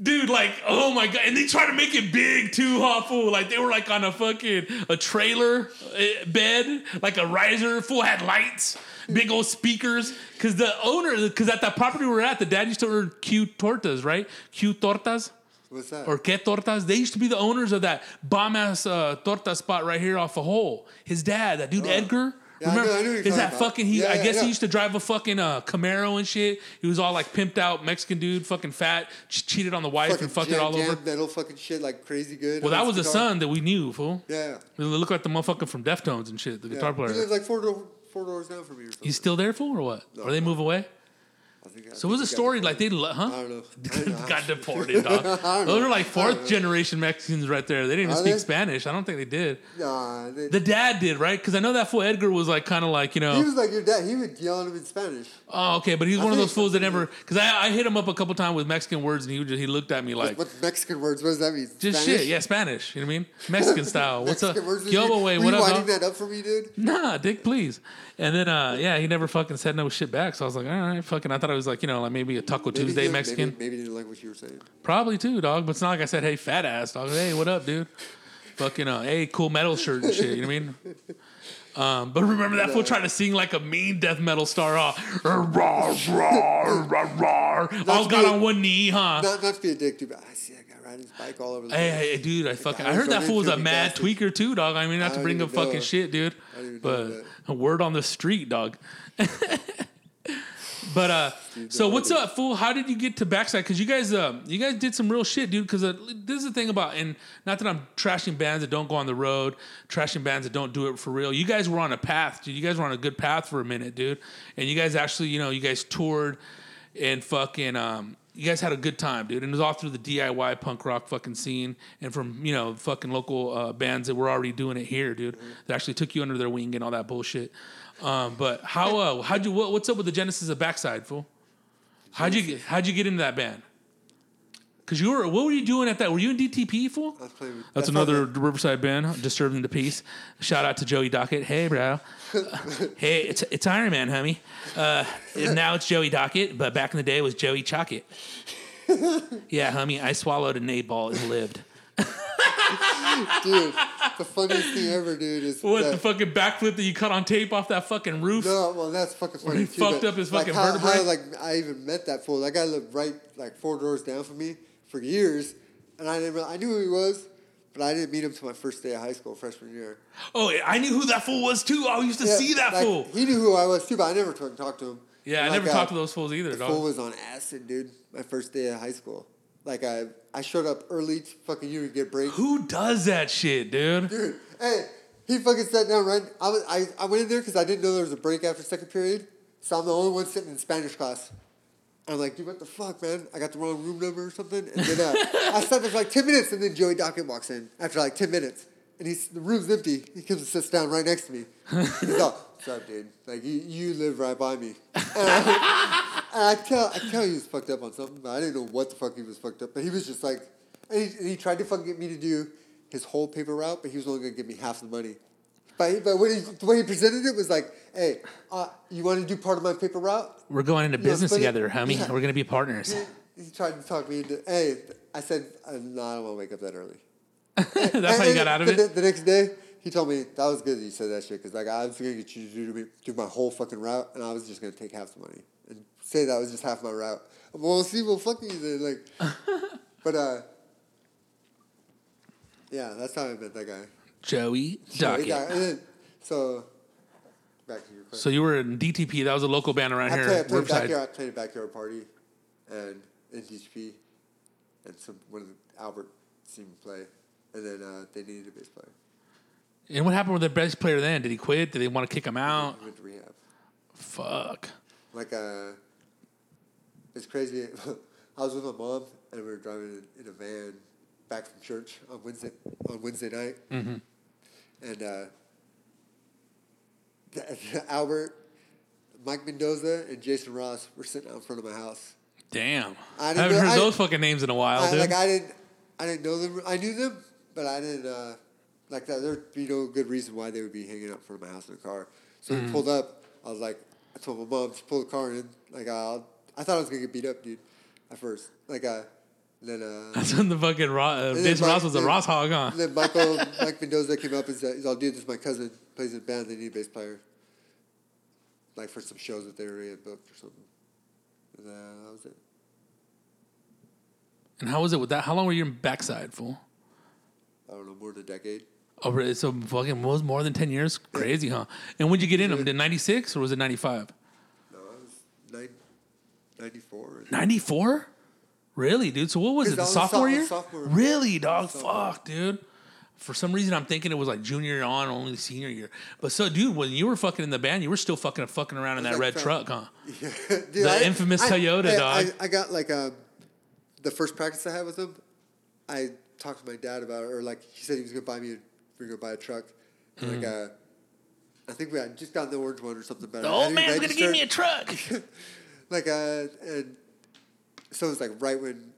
Dude, like, oh my god! And they try to make it big too, fool? Like they were like on a fucking a trailer eh, bed, like a riser, full had lights, big old speakers. Cause the owner, cause at that property we were at, the dad used to order Q tortas, right? Q tortas What's that? or Que Tortas. They used to be the owners of that bomb ass uh, torta spot right here off a hole. His dad, that dude Edgar. Yeah, Remember? I know who you're is that about. fucking? He, Yeah, I yeah, guess he used to drive a fucking uh, Camaro and shit. He was all like pimped out Mexican dude, fucking fat, ch- cheated on the wife fucking and fucked jam, it all jam over. metal fucking shit like crazy good. Well, that was the son that we knew, fool. Yeah. He looked like the motherfucker from Deftones and shit, the guitar He player. lives like four, door, four doors down from me or something. He's still there, fool, or what? or they move away? I think, I So think what's the story? Like they, le- huh? I don't know. I don't know. got deported, dog. Those know. are like fourth generation Mexicans right there. They didn't even Are speak they? Spanish. I don't think they did. Nah, they, The dad did, right? Because I know that fool Edgar was like kind of like, you know he was like your dad. He would yell at him in Spanish. oh, okay, but he's one of those fools that never, because I, I hit him up a couple times with Mexican words and he would just, he looked at me like, What Mexican words? What does that mean? just Spanish? shit, yeah, Spanish. You know what I mean? Mexican style. What's up? Mexican words? Yo, Were you- wait, were what you up, winding dog? that up for me, dude? Nah, dick, please. And then, uh, yeah, he never fucking said no shit back. So I was like, all right, fucking. I thought it was like, you know, like maybe a Taco Maybe Tuesday Mexican. Maybe, maybe didn't like what you were saying. Probably too, dog. But it's not like I said, hey, fat ass, dog. Hey, what up, dude? Fucking, uh, hey, cool metal shirt and shit. You know what I mean? Um, but remember that fool trying to sing like a mean death metal star, uh, rah, rah, rah, rah. All got on one knee, huh? Not, not to be a dick, dude, but I see that guy riding his bike all over the Hey, place. hey, dude, I fucking, I heard that fool was a mad the tweaker too, dog. I mean, not to bring up fucking shit, dude. I But a word on the street, dog. but uh, so what's up, fool? How did you get to backside? Because you guys, uh, you guys did some real shit, dude. Because uh, this is the thing about, and not that I'm trashing bands that don't go on the road, trashing bands that don't do it for real. You guys were on a path, dude. You guys were on a good path for a minute, dude. And you guys actually, you know, you guys toured and fucking um you guys had a good time, dude. And it was all through the DIY punk rock fucking scene and from, you know, fucking local uh, bands that were already doing it here, dude. That actually took you under their wing and all that bullshit. Um, but how uh how'd you what, what's up with the genesis of Backside, fool? How'd you get how'd you get into that band? Cause you were what were you doing at that? Were you in DTP, fool? Playing with- That's another the- Riverside band, disturbing the peace. Shout out to Joey Dockett. Hey, bro. hey, it's it's Iron Man, homie. Uh, now it's Joey Dockett, but back in the day it was Joey Chockett. yeah, homie, I swallowed an eight ball and lived. dude, the funniest thing ever, dude, is What that, the fucking backflip that you cut on tape off that fucking roof? No, well, that's fucking funny. he too, fucked up his like, fucking how, vertebrae? How, like I even met that fool. That guy lived right like four doors down from me for years, and I didn't. Really, I knew who he was, but I didn't meet him till my first day of high school, freshman year. Oh, I knew who that fool was too. I used to Yeah, see that like, fool. He knew who I was too, but I never talked talked to him. Yeah, I And, never like, talked uh, to those fools either, The dog. fool was on acid, dude. My first day of high school. Like I, I showed up early to fucking you to get break. Who does that shit, dude? Dude, hey, he fucking sat down right. I was I, I went in there because I didn't know there was a break after second period, so I'm the only one sitting in Spanish class. I'm like, dude, what the fuck, man? I got the wrong room number or something. And then uh, I sat there for like ten minutes, and then Joey Dockett walks in after like ten minutes, and he's the room's empty. He comes and sits down right next to me. He's all, "What's up, dude? Like you, you live right by me." And I, and I tell I tell he was fucked up on something, but I didn't know what the fuck he was fucked up. But he was just like, and he, and he tried to fucking get me to do his whole paper route, but he was only gonna give me half the money. But, but when he, the way he presented it was like, hey, uh, you want to do part of my paper route? We're going into business it- together, homie. yeah. We're gonna be partners. He, he tried to talk me into, hey, I said, uh, no, I don't want to wake up that early. That's how you got out of the, it. The next day, he told me that was good that you said that shit because like I was gonna get you to do, do my whole fucking route, and I was just gonna take half the money and say that was just half my route. Well, see, well, fuck you then, like. but uh, yeah, that's how I met that guy. Joey Dockett. and then, so back to your question. So you were in DTP. That was a local band around I here, played, I played backyard. I played a backyard party, and NTP, and some one of the Albert seemed to play, and then uh, they needed a bass player. And what happened with the best player then? Did he quit? Did they want to kick him out? To rehab. Fuck. Like uh, it's crazy. I was with my mom, and we were driving in, in a van back from church on Wednesday on Wednesday night, Mm-hmm. and uh, Albert, Mike Mendoza, and Jason Ross were sitting out in front of my house. Damn. I I, haven't know- heard I- those fucking names in a while, I, dude. like I didn't, I didn't know them. I knew them, but I didn't uh, like that. There'd be no good reason why they would be hanging out in front of my house in a car. So Mm-hmm. we pulled up. I was like, I told my mom, just pull the car in. Like, uh, I thought I was gonna get beat up, dude. At first, like, uh, then uh, That's when the fucking Ross, uh, Jason Mike- Ross was a then- Ross hog, huh? And then Michael, Mike Mendoza came up and said, he's all, dude, this is my cousin, plays in a band, they need a bass player. Like for some shows that they were had booked or something. And uh, that was it. And how was it with that? How long were you in backside, fool? I don't know, more than a decade. Oh, really? So fucking was more than ten years? Crazy, huh? And when'd you get in them? Did ninety six or was it ninety five? No, I was 94. Ninety four? Really, dude? So what was it? The sophomore soph- year? sophomore. Really, dog? Sophomore. Fuck, dude. For some reason, I'm thinking it was like junior year on, only senior year. But so, dude, when you were fucking in the band, you were still fucking fucking around in that like red truck, huh? Yeah, dude, The infamous Toyota, I, dog. I, I got like um, the first practice I had with him. I talked to my dad about it, or like he said he was gonna buy me, a, we were gonna buy a truck. And Like Mm-hmm. uh, I think we had just gotten the orange one or something. But The old man's gonna give me a truck. like uh, and so it was like right when,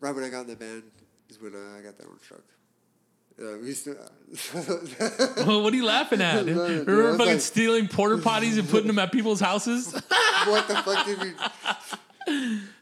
right when I got in the band is when uh, I got that orange truck. Uh, we used Well, what are you laughing at? Dude? Remember fucking like- stealing porter potties and putting them at people's houses? what the fuck did we?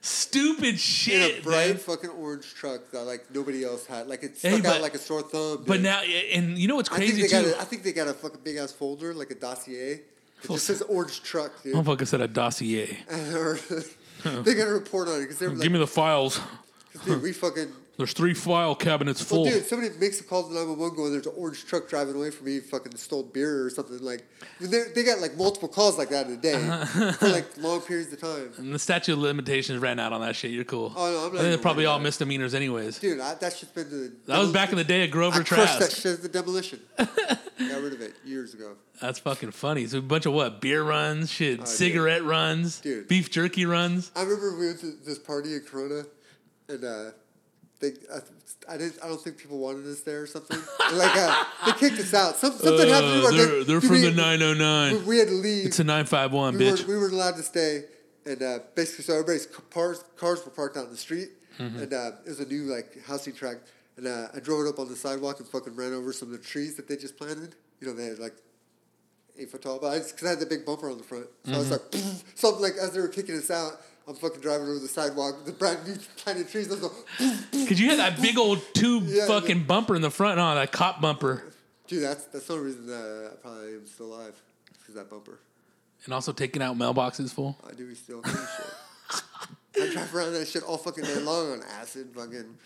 Stupid shit. In a bright man. fucking orange truck that like nobody else had. Like it Hey, stuck but- out like a sore thumb. But now, and you know what's I think crazy got too? a, I think they got a fucking big ass folder, like a dossier. It just says orange truck, dude. Motherfucker said a dossier. They got a report on it because they're like, Give me the files. dude, we fucking. There's three file cabinets full. Well, dude, somebody makes a call to 911 going, there's an orange truck driving away from me, fucking stole beer or something. Like, they they got like multiple calls like that in a day for like long periods of time. and the statute of limitations ran out on that shit. You're cool. Oh, no, I'm not they're even probably worried all about it. misdemeanors, anyways. Dude, I, that shit's been the. That was back in the day of Grover I crushed that Trask. shit at the demolition. got rid of it years ago. That's fucking funny. So a bunch of what? Beer runs, shit, Oh, cigarette runs, Dude. beef jerky runs. I remember we went to this party in Corona, and uh, they, I, I didn't, I don't think people wanted us there or something. like uh, they kicked us out. Some, something happened. Uh, where they're they- they're we- from the 909. We, we had to leave. It's a 951, we bitch. weren't, we weren't allowed to stay, and uh, basically, so everybody's cars cars were parked out in the street, Mm-hmm. and uh, it was a new like housing track, and uh, I drove it up on the sidewalk and fucking ran over some of the trees that they just planted. You know, they had like eight foot tall, but I because I had the big bumper on the front, so I was like, Mm-hmm. something like as they were kicking us out. I'm fucking driving over the sidewalk, with the brand new planted trees. I was like, Because you had that big old tube Yeah, fucking yeah. bumper in the front, huh? That cop bumper. dude, that's that's the only reason that I probably am still alive, because that bumper. And also taking out mailboxes full. I do still do shit. I drive around that shit all fucking day long on acid, fucking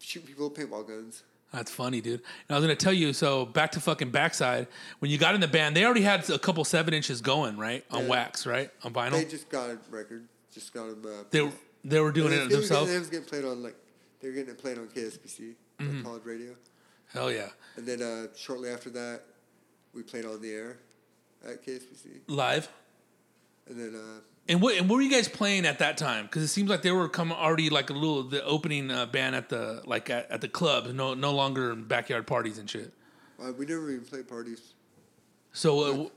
shoot people with paintball guns. That's funny, dude. And I was gonna tell you, so back to fucking backside. When you got in the band, they already had a couple seven inches going, right? On Yeah. wax, right? On vinyl. They just got a record, just got them. Uh, They they were doing it getting- themselves. It was getting played on like they were getting it played on KSPC, Mm-hmm. like college radio, Hell yeah. and then uh, shortly after that, we played on the air at KSPC, Live. and then uh, And what and what were you guys playing at that time? Because it seems like they were coming already like a little the opening uh, band at the like at, at the club, no no longer backyard parties and shit. uh, we never even played parties. So uh,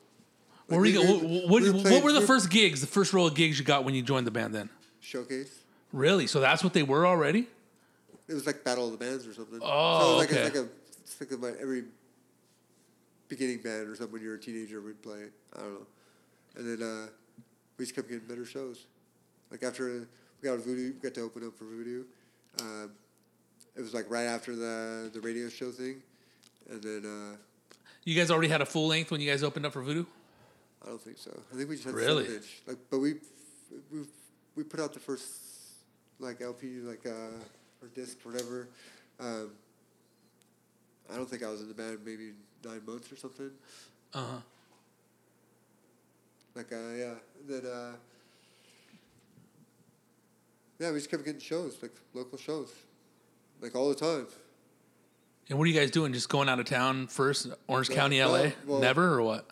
were you, we- what, what, we were what were the first gigs? The first row of gigs you got when you joined the band? Then Showcase. really? So that's what they were already? It was like Battle of the Bands or something. Oh, so it like, okay. It's like a, it's like about every beginning band or something when you're a teenager would play. I don't know. And then uh, we just kept getting better shows. Like after we got Voodoo, we got to open up for Voodoo. Um, it was like right after the the radio show thing, and then uh, You guys already had a full length when you guys opened up for Voodoo? I don't think so. I think we just had Really? inch. Like, but we we we put out the first like LP like uh or disc whatever. Um, I don't think I was in the band maybe nine months or something. Uh huh. Like uh yeah, then uh yeah, we just kept getting shows like local shows, like all the time. And what are you guys doing? Just going out of town first? Orange No, County, no, LA? well- Never or what?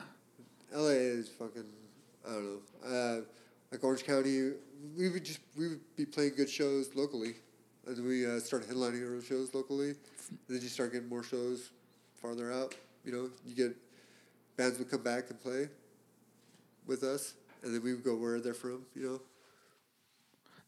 LA is fucking I don't know. Uh, like Orange County, we would just we would be playing good shows locally, and then we uh, started headlining our own shows locally. And then you start getting more shows farther out. You know, you get bands would come back and play with us, and then we would go where they're from. You know,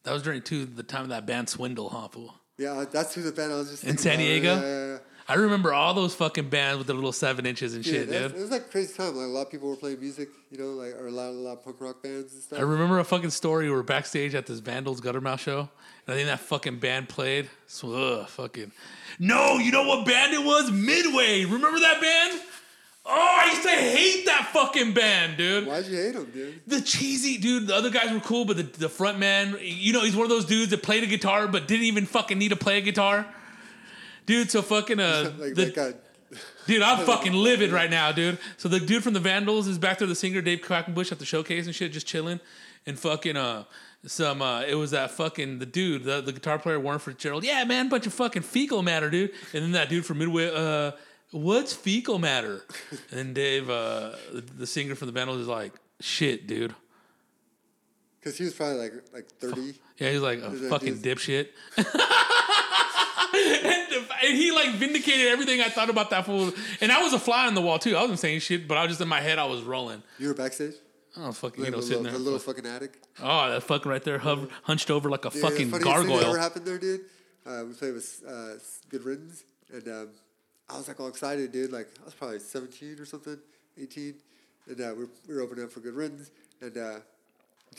That was during too the time of that band Swindle, huh? Fool? Yeah, that's who the band I was just In San. Diego? Yeah, yeah, yeah. I remember all those fucking bands with the little seven inches and shit, that's- dude. It was like crazy time. Like a lot of people were playing music, you know, like or a lot, a lot of punk rock bands and stuff. I remember a fucking story. We were backstage at this Vandals Guttermouth show, and I think that fucking band played. So, ugh, fucking. No, you know what band it was? Midway. Remember that band? Oh, I used to hate that fucking band, dude. Why'd you hate them, dude? The cheesy dude. The other guys were cool, but the the front man, you know, he's one of those dudes that played a guitar but didn't even fucking need to play a guitar. Dude, so fucking uh, Like the. Dude, I'm fucking livid right now, dude. So the dude from the Vandals is back there, the singer Dave Quackenbush at the showcase and shit, just chilling, and fucking uh some uh it was that fucking the dude, the, the guitar player Warren Fitzgerald. Yeah, man, bunch of fucking fecal matter, dude. And then that dude from Midway, uh, what's fecal matter? And Dave, uh, the, singer from the Vandals, is like, shit, dude. Because he was probably like like 30. Yeah, he's like a fucking dude- dipshit. and, and he like vindicated everything I thought about that fool. And I was a fly on the wall too. I wasn't saying shit, but I was just in my head. I was rolling. You were backstage? Oh fucking, you know, sitting there. the little fucking attic. Oh, that fucking right there, hover, hunched over like a Dude, fucking funniest thing that ever happened there, dude. Uh, we played with uh, Good Riddance, and um, I was like all excited, dude. Like I was probably seventeen or something, eighteen, and uh, we, were, we were opening up for Good Riddance, and uh,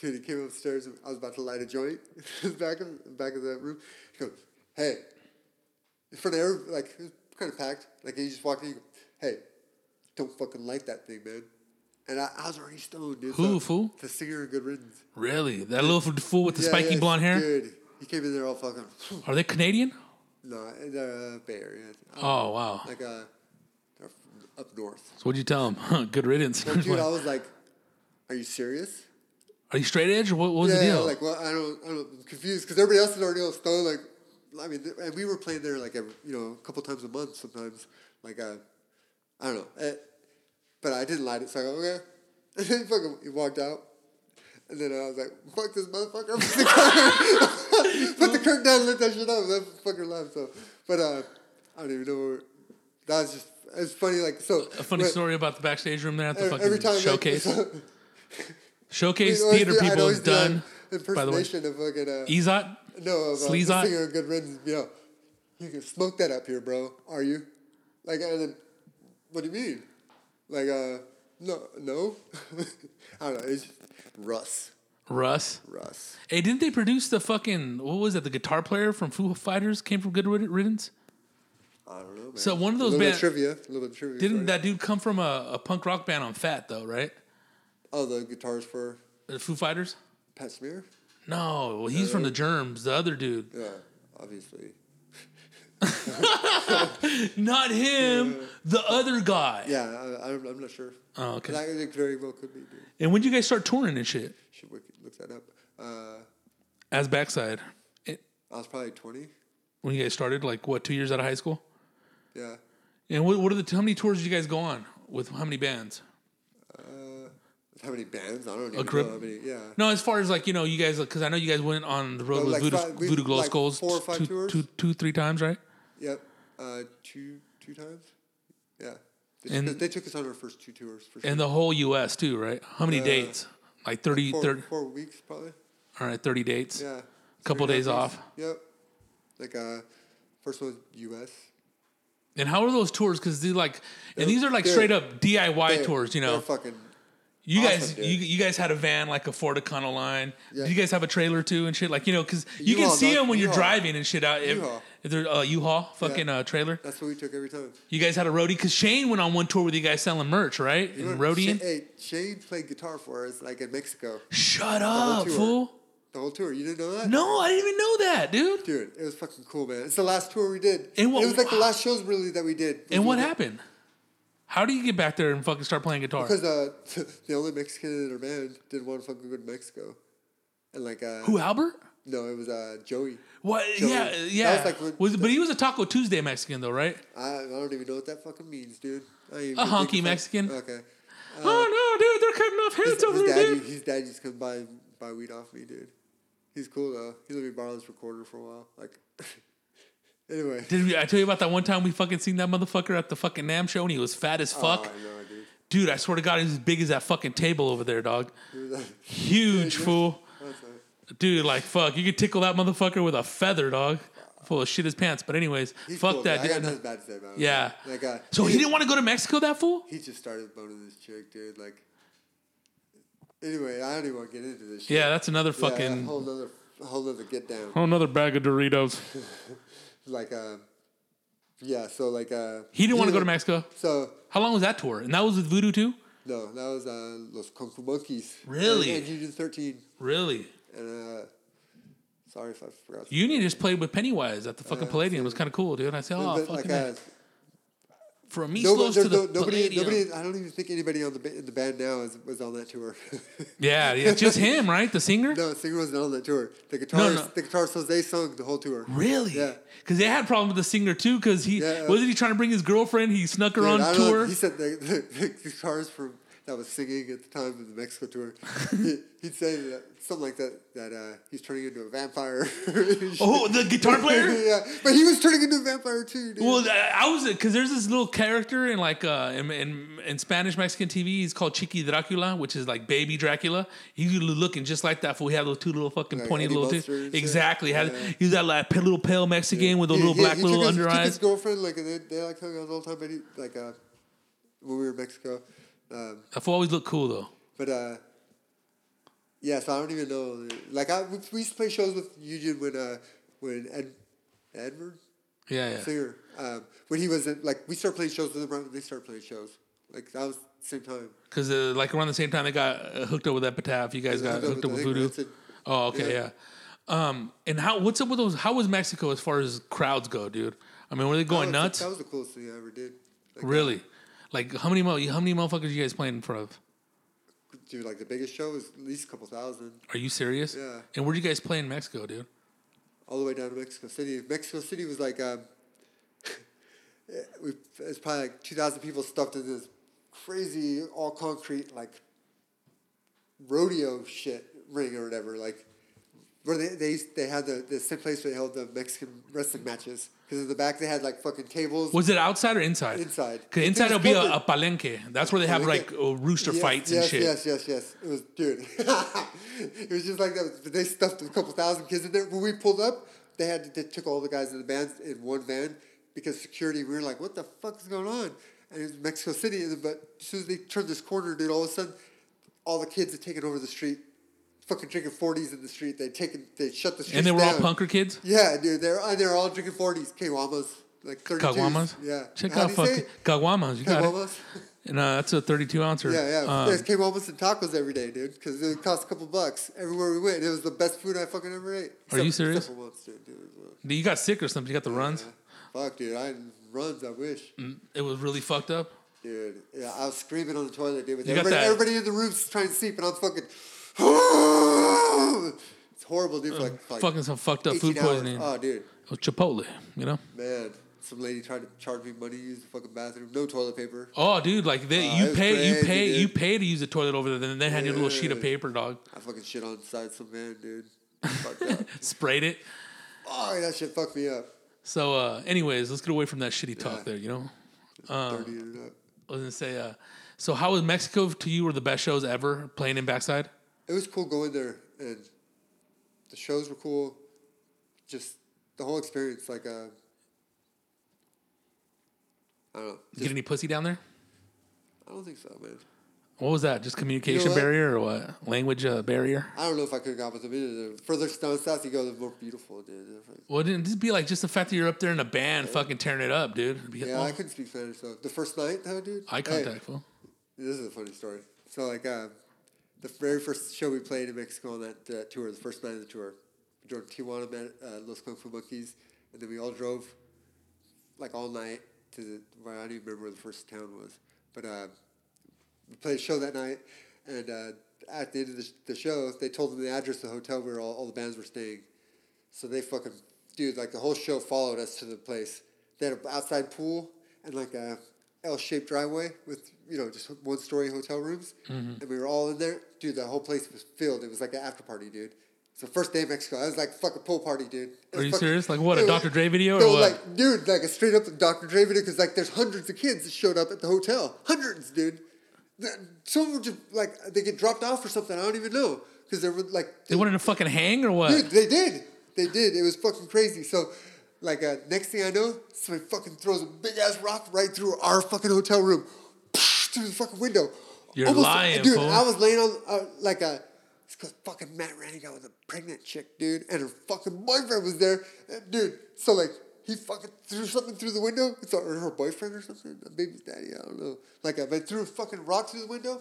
dude, he came upstairs. And I was about to light a joint in the back of back of the room. He goes, "Hey," in front of every, like it was kind of packed. Like you just walk in. you go, "Hey, don't fucking light that thing, man." And I, I was already stoned, dude. Who, so fool? The singer in Good Riddance. Really, that little fool with the Yeah, spiky yeah, blonde hair. Dude, he came in there all fucking. Are they Canadian? No, in the Bay Area. Oh wow. Like uh, they're up north. So what'd you tell him? Good riddance. Dude, I was like, "Are you serious?" Are you straight edge what, what was yeah, the yeah, like, well, I don't, I don't, I'm confused because everybody else is already all stoned. Like, I mean, and we were playing there like every, you know, a couple times a month sometimes. Like, uh, I don't know, eh, but I didn't light it, so I go, okay. And then he fucking he walked out, and then I was like, "Fuck this motherfucker!" Put the curtain, Put the curtain down, and lit that shit up. That fucker left. So, but uh, I don't even know. Where, that was just it's funny. Like so, a funny but story about the backstage room there at the every- fucking time like, showcase. so- showcase theater people is that done. By the way, Impersonation of fucking uh, Ezot. No, uh, Sleazot? the singer of Good Riddance. You know, you can smoke that up here, bro. Are you? Like, and then, what do you mean? Like, uh, no, no. I don't know. It's Russ, Russ. Russ. Hey, didn't they produce the fucking what was it? The guitar player from Foo Fighters came from Good Riddance. I don't know, man. So one of a those little bit trivia, a little bit of trivia. Didn't that dude come from a, a punk rock band on Fat though? Right? Oh, the guitars for The Foo Fighters. Pat Smear. No, well, he's from the Germs. The other dude, Yeah, obviously. not him. The other guy. Yeah, I, I'm, I'm not sure. Oh, okay. That very well could be. Dude. And when did you guys start touring and shit? Should wiki, look that up. Uh, As backside, It- I was probably 20. when you guys started, like what, two years out of high school? Yeah. And what, what are the how many tours did you guys go on with how many bands? How many bands? I don't even know how many. Yeah. No, as far as like you know, you guys because I know you guys went on the road No, with like Voodoo, five- we- Voodoo Glow like Skulls four or five two, tours? two, two, three times, right? Yep. Uh, two two times. Yeah. They, And- took, us- they took us on our first two tours for sure. And the whole U.S. too, right? How many Uh, dates? Like 30, four, 30 four weeks probably. All right, thirty dates. Yeah. Couple Three days off. Yep. Like uh, first one was U.S. And how are those tours? Because they like, and these are like They're- straight up DIY They- tours. You know, They're fucking. You awesome, guys, dude. you, you guys had a van like a Ford Econoline. Yeah. Did you guys have a trailer too and shit? Like you know, because you can U-Haul, see dog. them when you're driving and shit out. If, U-Haul. if they're uh, U-Haul fucking uh, trailer. That's what we took every time. You guys had a roadie because Shane went on one tour with you guys selling merch, right? You And know, roadieing. Sha- hey, Shane played guitar for us like in Mexico. Shut up, fool. The whole tour. You didn't know that? No, I didn't even know that, dude. Dude, it was fucking cool, man. It's the last tour we did. And what- it was like the last shows really that we did. And what We- happened? How do you get back there and fucking start playing guitar? Because uh, the only Mexican in our band didn't want to fucking go to Mexico. And like, uh, Who, Albert? no, it was uh, Joey. What? Joey. Yeah, That yeah. was like was, but he was a Taco Tuesday Mexican, though, right? I, I don't even know what that fucking means, dude. I A honky Mexican? Okay. oh no, dude, they're cutting off His, heads over his there, dad, dude. his dad used to come buy buy weed off me, dude. He's cool though. He let me borrow this recorder for a while. Like, anyway. Did we, I tell you about that one time we fucking seen that motherfucker at the fucking Nam show and he was fat as fuck? Oh, I know, dude. Dude, I swear to God, he's as big as that fucking table over there, dog. He Huge fool. Dude, like fuck, you could tickle that motherfucker with a feather, dog. full of shit his pants. But anyways, He's fuck cool, that. dude. I got nothing bad to say about him. Yeah. Like, uh, So he didn't want to go to Mexico. That fool. He just started boning this chick, dude. Like, anyway, I don't even want to get into this. Shit. Yeah, that's another Yeah, fucking a whole nother, a whole nother get down. whole another bag of Doritos. Like, uh, yeah. So like, uh, He didn't want to go to Mexico. So How long was that tour? And that was with Voodoo too. no, that was uh, Los Kung Fu Monkeys. Really? And, and Thirteen. Really? And uh, sorry if I forgot. Union just played with Pennywise at the fucking Yeah, Palladium. It was kind of cool, dude. I said, oh, fucking like, from no, Meatloaf to the no, nobody, Palladium. nobody. I don't even think anybody on the ba- the band now is, was on that tour. Yeah, yeah, just him, right? The singer. no, the singer wasn't on that tour. The guitarist, No, no. the guitarist they sung the whole tour. Really? Yeah. Because they had problem with the singer too. Because he Yeah. wasn't he trying to bring his girlfriend. He snuck her Dude, on don't know, tour. He said the, the, the guitarist from that was singing at the time of the Mexico tour. he, he'd say that, something like that that uh, he's turning into a vampire. oh, the guitar player. yeah, but he was turning into a vampire too. Dude. Well, I was because there's this little character in like uh in, in, in Spanish Mexican TV. He's called Chiqui Dracula, which is like baby Dracula. He's looking just like that. For we had those two little fucking Like pointy Eddie little teeth. Exactly. Yeah. he's that like little pale Mexican with those little he- black he little his, under took his eyes. girlfriend like they, they like hung out all the time. But he, like uh, when we were in Mexico, um, fool always looked cool though. but uh, yeah. So I don't even know. Like I, we used to play shows with Eugene when uh, when Ed, Edward Yeah, yeah. singer um, when he was in, like we started playing shows with him they started playing shows. Like that was the same time. Because uh, like around the same time they got uh, hooked up with Epitaph, you guys got hooked up with Voodoo. Oh, okay, yeah. Yeah. Um, and how? What's up with those? How was Mexico as far as crowds go, dude? I mean, were they going nuts? That was the coolest thing I ever did. Like, really? Like how many mo- how many motherfuckers you guys playing in front of? Dude, like the biggest show was at least a couple thousand, Are you serious? Yeah. And where'd you guys play in Mexico, dude? all the way down to Mexico City. Mexico City was like, um, we it's probably like two thousand people stuffed in this crazy all concrete like rodeo shit ring or whatever. Like where they they used- they had the the same place where they held the Mexican wrestling matches because in the back they had like fucking tables. Was it outside or inside? Inside. Because inside will be a, a palenque. That's where they have like Palenque. uh, rooster Yes, fights yes, and shit. Yes, yes, yes. It was, dude. it was just like that. But they stuffed a couple thousand kids in there. When we pulled up, they had they took all the guys in the bands in one van because security. We were like, "What the fuck is going on?" And it was Mexico City. But as soon as they turned this corner, dude, all of a sudden, all the kids had taken over the street, fucking drinking forties in the street. They'd taken, they shut the street. And they were all punker kids. Yeah, dude. They're uh, they're all drinking forties, Caguamas, like thirty Caguamas. Yeah. Check How out do you say fucking it? caguamas. You got it. And uh, that's a 32 ouncer. Yeah, yeah. Um, There's almost in tacos every day, dude, because it cost a couple bucks everywhere we went. It was the best food I fucking ever ate. Are you serious? Once, dude. dude, you got sick or something? You got the runs. uh, fuck, dude. I had runs. I wish, It was really fucked up. dude. Yeah, I was screaming on the toilet, dude. With everybody, everybody in the room's trying to sleep, and I'm fucking. it's horrible, dude. For like, for like Fucking some fucked up 18 food hours. poisoning. Oh, dude, It was Chipotle, you know. man. Some lady tried to charge me money to use the fucking bathroom. No toilet paper. Oh, dude, like they, Oh, it you pay, you pay, dude. you pay to use the toilet over there. Then they hand you a little sheet of paper, dog. I fucking shit on the side some man, dude. Sprayed it. Oh, that shit fucked me up. So, uh, anyways, let's get away from that shitty talk Yeah. there. You know, Uh, Dirty it. I was gonna say. Uh, so, how was Mexico to you? Were the best shows ever playing in backside? It was cool going there and the shows were cool just the whole experience like uh i don't know Get any pussy down there? i don't think so man What was that? Just communication what? barrier or what? Language uh, barrier? i don't know if i could have got with them either the further down south you go the more beautiful dude Well, didn't this be like just the fact that you're up there in a band, fucking tearing it up, dude? Be- yeah oh, i couldn't speak spanish though the first night though dude eye hey, contact, fool. this is a funny story so like uh the very first show we played in mexico on that uh, tour the first night of the tour we drove to tijuana met uh, los kung fu monkeys and then we all drove like all night to the well, I don't even remember where the first town was, but uh, we played a show that night, and uh, at the end of the, the show, they told them the address of the hotel where all, all the bands were staying. So they fucking dude, like the whole show followed us to the place. They had an outside pool and like a L-shaped driveway with you know just one-story hotel rooms, Mm-hmm. and we were all in there. Dude, the whole place was filled. It was like an after party, dude. The first day in Mexico. I was like fucking pool party, dude. Are you fucking- serious? Like what, a was- Dr. Dre video or no, what? like dude, like a straight up Dr. Dre video because like there's hundreds of kids that showed up at the hotel, hundreds, dude. Some were just like they get dropped off or something. I don't even know because they were like They wanted to fucking hang or what? Dude, they did. They did. It was fucking crazy. So Like uh, next thing I know, somebody fucking throws a big ass rock right through our fucking hotel room, through the fucking window. You're lying, dude. fool. I was laying on uh, like a. It's because fucking Matt ran out with a pregnant chick, dude, and her fucking boyfriend was there, And, dude. So like he fucking threw something through the window. It's her, her boyfriend or something, the baby's daddy. I don't know. Like I threw a fucking rock through the window.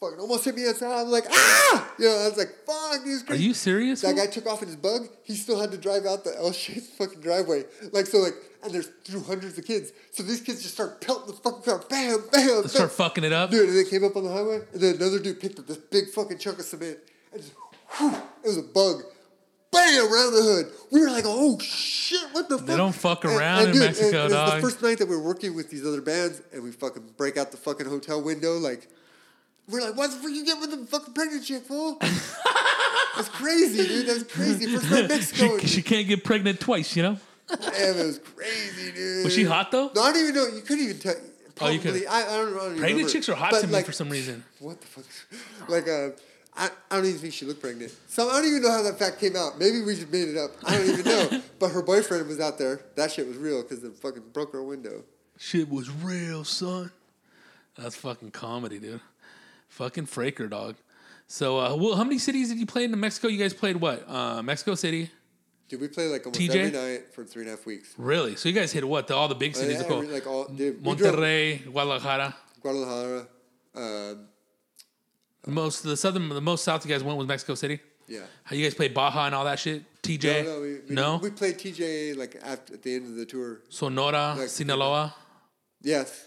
Fucking almost hit me outside. I was like, ah! You know, I was like, fuck, dude. it's Are you serious? That guy took off in his bug. He still had to drive out the L-shaped fucking driveway. Like so, like, and there's through hundreds of kids. So these kids just start pelting the fucking car, bam, bam, bam. Start fucking it up. Dude, and they came up on the highway, and then another dude picked up this big fucking chunk of cement, and just, whew, it was a bug. Bam, around the hood. We were like, oh shit, what the fuck? don't fuck around and in dude, Mexico, and, and It's dog. the first night that we were working with these other bands, and we fucking break out the fucking hotel window, like, we're like, what the fuck you get with the fucking pregnant chick, fool? That's crazy, dude. That's crazy. First in Mexico. she, she can't get pregnant twice, you know? Damn, it was crazy, dude. Was she hot though? No, I don't even know. You couldn't even tell. Oh, you Probably, couldn't. I, I don't know. I don't even Pregnant remember. chicks are hot But, to me for some reason. What the fuck? Like, uh, I, I don't even think she looked pregnant. So I don't even know how that fact came out. Maybe we just made it up. I don't even know. but her boyfriend was out there. That shit was real because it fucking broke her window. Shit was real, son. That's fucking comedy, dude. Fucking Fraker, dog. So, uh, well, how many cities did you play in Mexico? You guys played what? Uh, Mexico City? Dude, we played like almost TJ? every night for three and a half weeks. Really? So you guys hit what? The, all the big Uh, cities? yeah, cool. like all, dude, we drove Monterrey, Guadalajara. Guadalajara. Um, most, the southern, the most south you guys went was Mexico City. yeah. How you guys played Baja and all that shit? TJ? No, no, we, we, No? we played TJ like after, at the end of the tour. Sonora, Like- Sinaloa, Yes.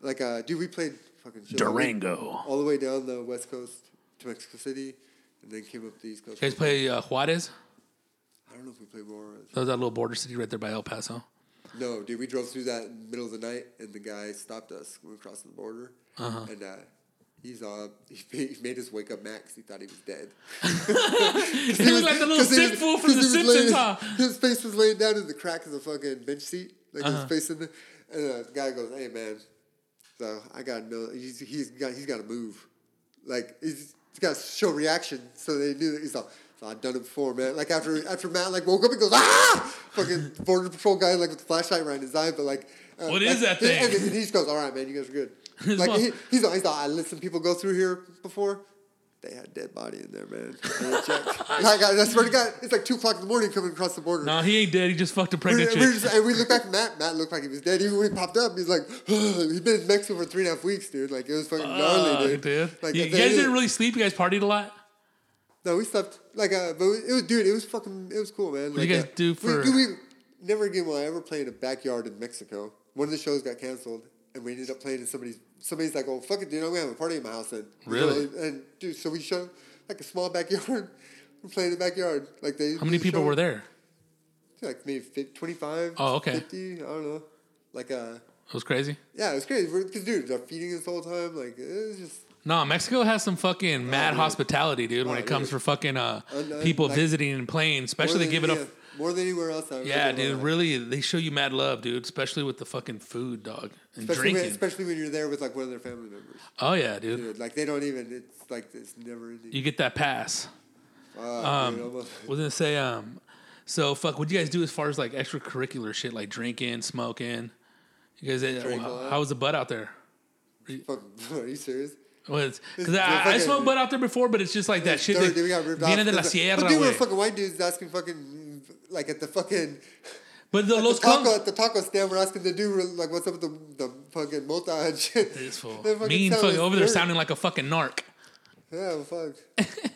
Like, uh, dude, we played fucking shows all the way- Durango. all the way down the west coast to Mexico City, and then came up the east coast. You guys play uh, Juarez? I don't know if we played more. That was that little border city right there by El Paso. No, dude, we drove through that in the middle of the night, and the guy stopped us when we crossed the border, Uh-huh. and uh, he's uh, he made, he made us wake up Max. He thought he was dead. He was like the little 'cause he sick was- fool from 'cause The he Simpsons, laying- huh? His face was laying down in the crack of the fucking bench seat, like Uh-huh. his face in the, and uh, the guy goes, "Hey man, so I got no, he's he's got he's got to move, like he's, he's got to show reaction." So they knew that he's like. So I've done it before, man. Like after after Matt like woke up, he goes ah, fucking border patrol guy like with the flashlight right in his eye, but like uh, What like, is that thing? And, he just goes, "All right, man, you guys are good." Like he, he's like, he's like, I let some people go through here before. They had a dead body in there, man. And they checked. like, I, I swear to God, it's like two o'clock in the morning coming across the border. No, he ain't dead. He just fucked a pregnant we, chick. just, and we look back at Matt. Matt looked like he was dead. Even when he popped up, he's like, he'd been in Mexico for three and a half weeks, dude. Like it was fucking gnarly, Fuck, dude. dude. Like you at guys the end of didn't really sleep. You guys partied a lot. No, we slept like uh, but it was dude. It was fucking. It was cool, man. do like, you guys uh, do for- We, we, never again will I ever play in a backyard in Mexico. One of the shows got canceled, and we ended up playing in somebody's. Somebody's like, "Oh fuck it, dude! I'm gonna have a party in my house." Then Really? You know, and dude, so we showed like a small backyard. We're playing in the backyard. Like they. How many people were there? Like maybe 50, 25. Oh, okay. 50, I don't know. Like uh, It was crazy. yeah, it was crazy. Because dude, they're feeding us the whole time. Like it was just. No, Mexico has some fucking mad hospitality, dude. When it comes dude. for fucking uh, people like- visiting and playing, especially they give it than, up. More than anywhere else. I've Yeah, ever been in dude. life. Really, they show you mad love, dude. Especially with the fucking food, dog, and Especially drinking. when, especially when you're there with like one of their family members. oh yeah, dude. Dude, like they don't even. It's like it's never ending. You get that pass. Fuck, Um, dude, almost. was gonna say, um, so fuck. What do you guys do as far as like extracurricular shit, like drinking, smoking? You guys, uh, Drink how, how was the butt out there? Fuck, are you serious? Because It's- I, I smoked butt out there before, but it's just like that shit. That dude, we got ripped viene de la But sierra, dude, we're fucking white dudes asking fucking like at the fucking But the los the taco con- at the taco stand. We're asking the dude like what's up with the the fucking mota and shit. This fool. Fucking Mean fucking over there sounding like a fucking narc. Yeah, fuck.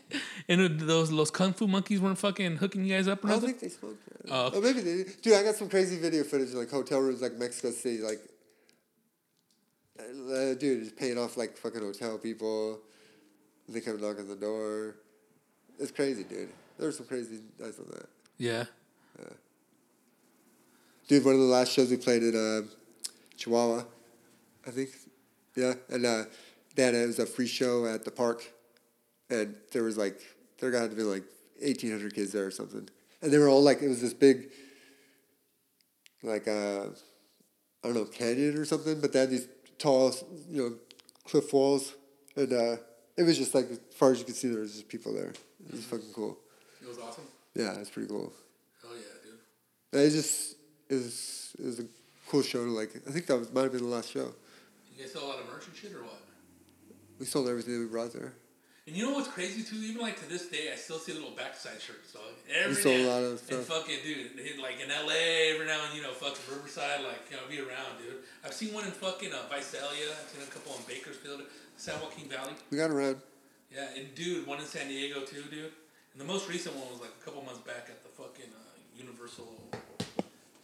And those those kung fu monkeys weren't fucking hooking you guys up or I don't think they smoke. man. Oh. Oh, maybe they did. Dude, I got some crazy video footage like hotel rooms like Mexico City, like. Uh, dude, just paying off like fucking hotel people. They come knock on the door. It's crazy, dude. There's some crazy nights on that. Yeah. Dude, one of the last shows we played in uh, Chihuahua, I think. Yeah, and uh, they had it was a free show at the park, and there was like there got to be like eighteen hundred kids there or something, and they were all like it was this big, like uh, I don't know canyon or something, but they had these tall you know cliff walls, and uh, it was just like as far as you could see there was just people there. It was fucking cool. It was awesome. Yeah, it's pretty cool. Hell yeah, dude. it just it was it was a cool show to like. I think that was might have been the last show. You guys sell a lot of merch and shit or what? We sold everything that we brought there. And you know what's crazy too? Even like to this day, I still see little backside shirts. Dog. Every sold a lot of And fucking dude, like in LA, every now and you know, fucking Riverside, like you know, be around, dude. I've seen one in fucking uh, Visalia. I've seen a couple in Bakersfield, San Joaquin Valley. We got around. Yeah, and dude, one in San Diego too, dude. And the most recent one was like a couple months back at the fucking uh, Universal,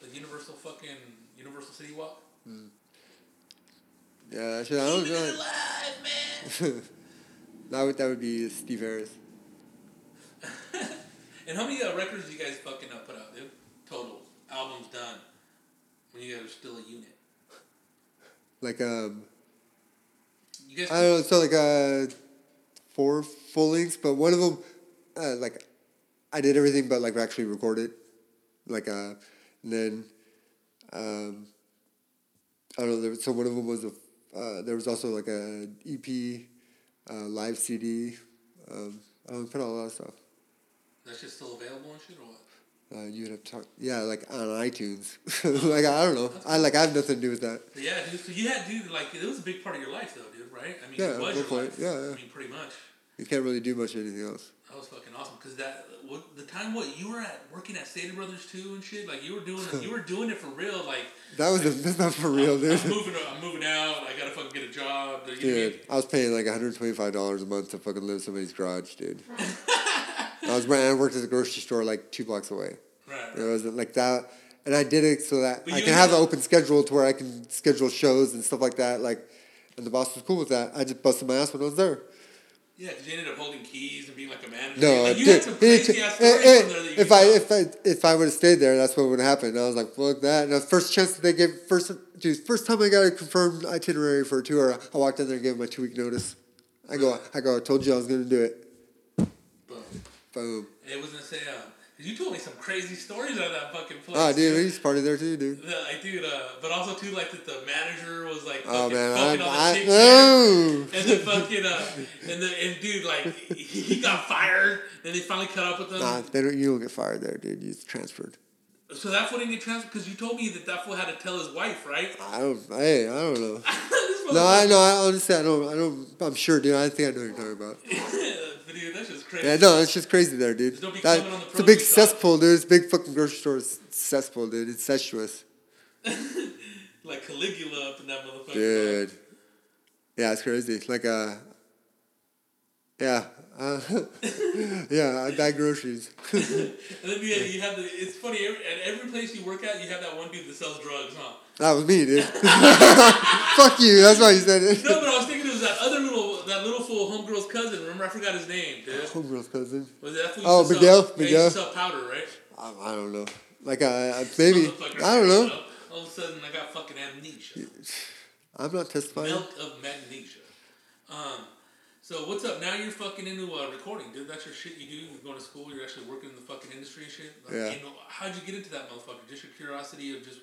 the Universal fucking Universal City Walk. Yeah, shit, I don't Keeping alive, man. that would that would be Steve Harris. And how many uh, records do you guys fucking uh, put out, dude? Total albums done when you guys are still a unit. Like um, You guys. I don't know. So like uh, four full lengths, but one of them, uh, like, I did everything but like actually record it, like uh, and then um, I don't know. There, so one of them was a. Uh, there was also like a EP, uh, live CD. Um, I don't know, put out a lot of stuff. That's just still available and shit, or what? Uh, you would have to talk, yeah, like on iTunes. like I don't know. I like I have nothing to do with that. Yeah, dude. So you had, dude, like it was a big part of your life, though, dude. Right? I mean, Yeah, it was your point, life. yeah, yeah. I mean, pretty much. You can't really do much anything else. That was fucking awesome. Cause that what, the time what you were at working at Stater Brothers too and shit. Like you were doing you were doing it for real. Like That was a, that's not for real, dude. I'm moving. I'm moving out. I gotta fucking get a job. You know I mean? Dude, I was paying like $125 a month to fucking live in somebody's garage, dude. I was I worked at the grocery store like two blocks away. Right. It wasn't like that, and I did it so that But I can have an open schedule to where I can schedule shows and stuff like that. Like, and the boss was cool with that. I just busted my ass when I was there. Yeah, because you ended up holding keys and being like a manager. No, like, you dude, had some crazy ass it- stories it- from there that you if I if I if I would have stayed there, that's what would have happened. I was like, fuck that. And the first chance that they gave first dude, first time I got a confirmed itinerary for a tour, I walked in there and gave them a two week notice. I go, I go, I told you I was gonna do it. Boom. Boom. It was gonna say, uh, you told me some crazy stories out of that fucking place. Oh, dude, he's party there too, dude. The, like, dude, uh, but also too, like that the manager was like, Oh fucking man, fucking I, on the I, chick's no. And then fucking, uh, and the and dude, like he, he got fired. Then they finally cut up with him. Nah, they don't. You don't get fired there, dude. You get transferred. So that fool didn't get transferred because you told me that that fool had to tell his wife, right? I don't. Hey, I don't know. No, I know. I honestly, I don't. I don't. I'm sure, dude. I think I know what you're talking about. But dude, that's just crazy. Yeah, no, it's just crazy there, dude. Don't be That, the it's a big cesspool, dude. It's a big fucking grocery store cesspool, dude. It's incestuous, Like Caligula up in that motherfucker. dude. Yeah, it's crazy. Like uh, yeah, uh, yeah. I buy groceries. And then yeah, you have the. It's funny. Every, at every place you work at, you have that one dude that sells drugs, huh? that was me, dude. Fuck you. That's why you said it. No, but I was thinking it was that other little, that little fool homegirl's cousin. Remember, I forgot his name, dude. Homegirl's cousin. Was that fool? Oh, used to Miguel? Yeah, Miguel? used to sell powder, right? I, I don't know. Like uh, maybe Motherfucker, I don't know. All of a sudden, I got fucking amnesia. I'm not testifying. Milk of magnesia. Um, so what's up? Now you're fucking into uh, recording, dude. That's your shit you do. You're going to school. You're actually working in the fucking industry and shit. Like, Yeah. You know, how'd you get into that motherfucker? Just your curiosity of just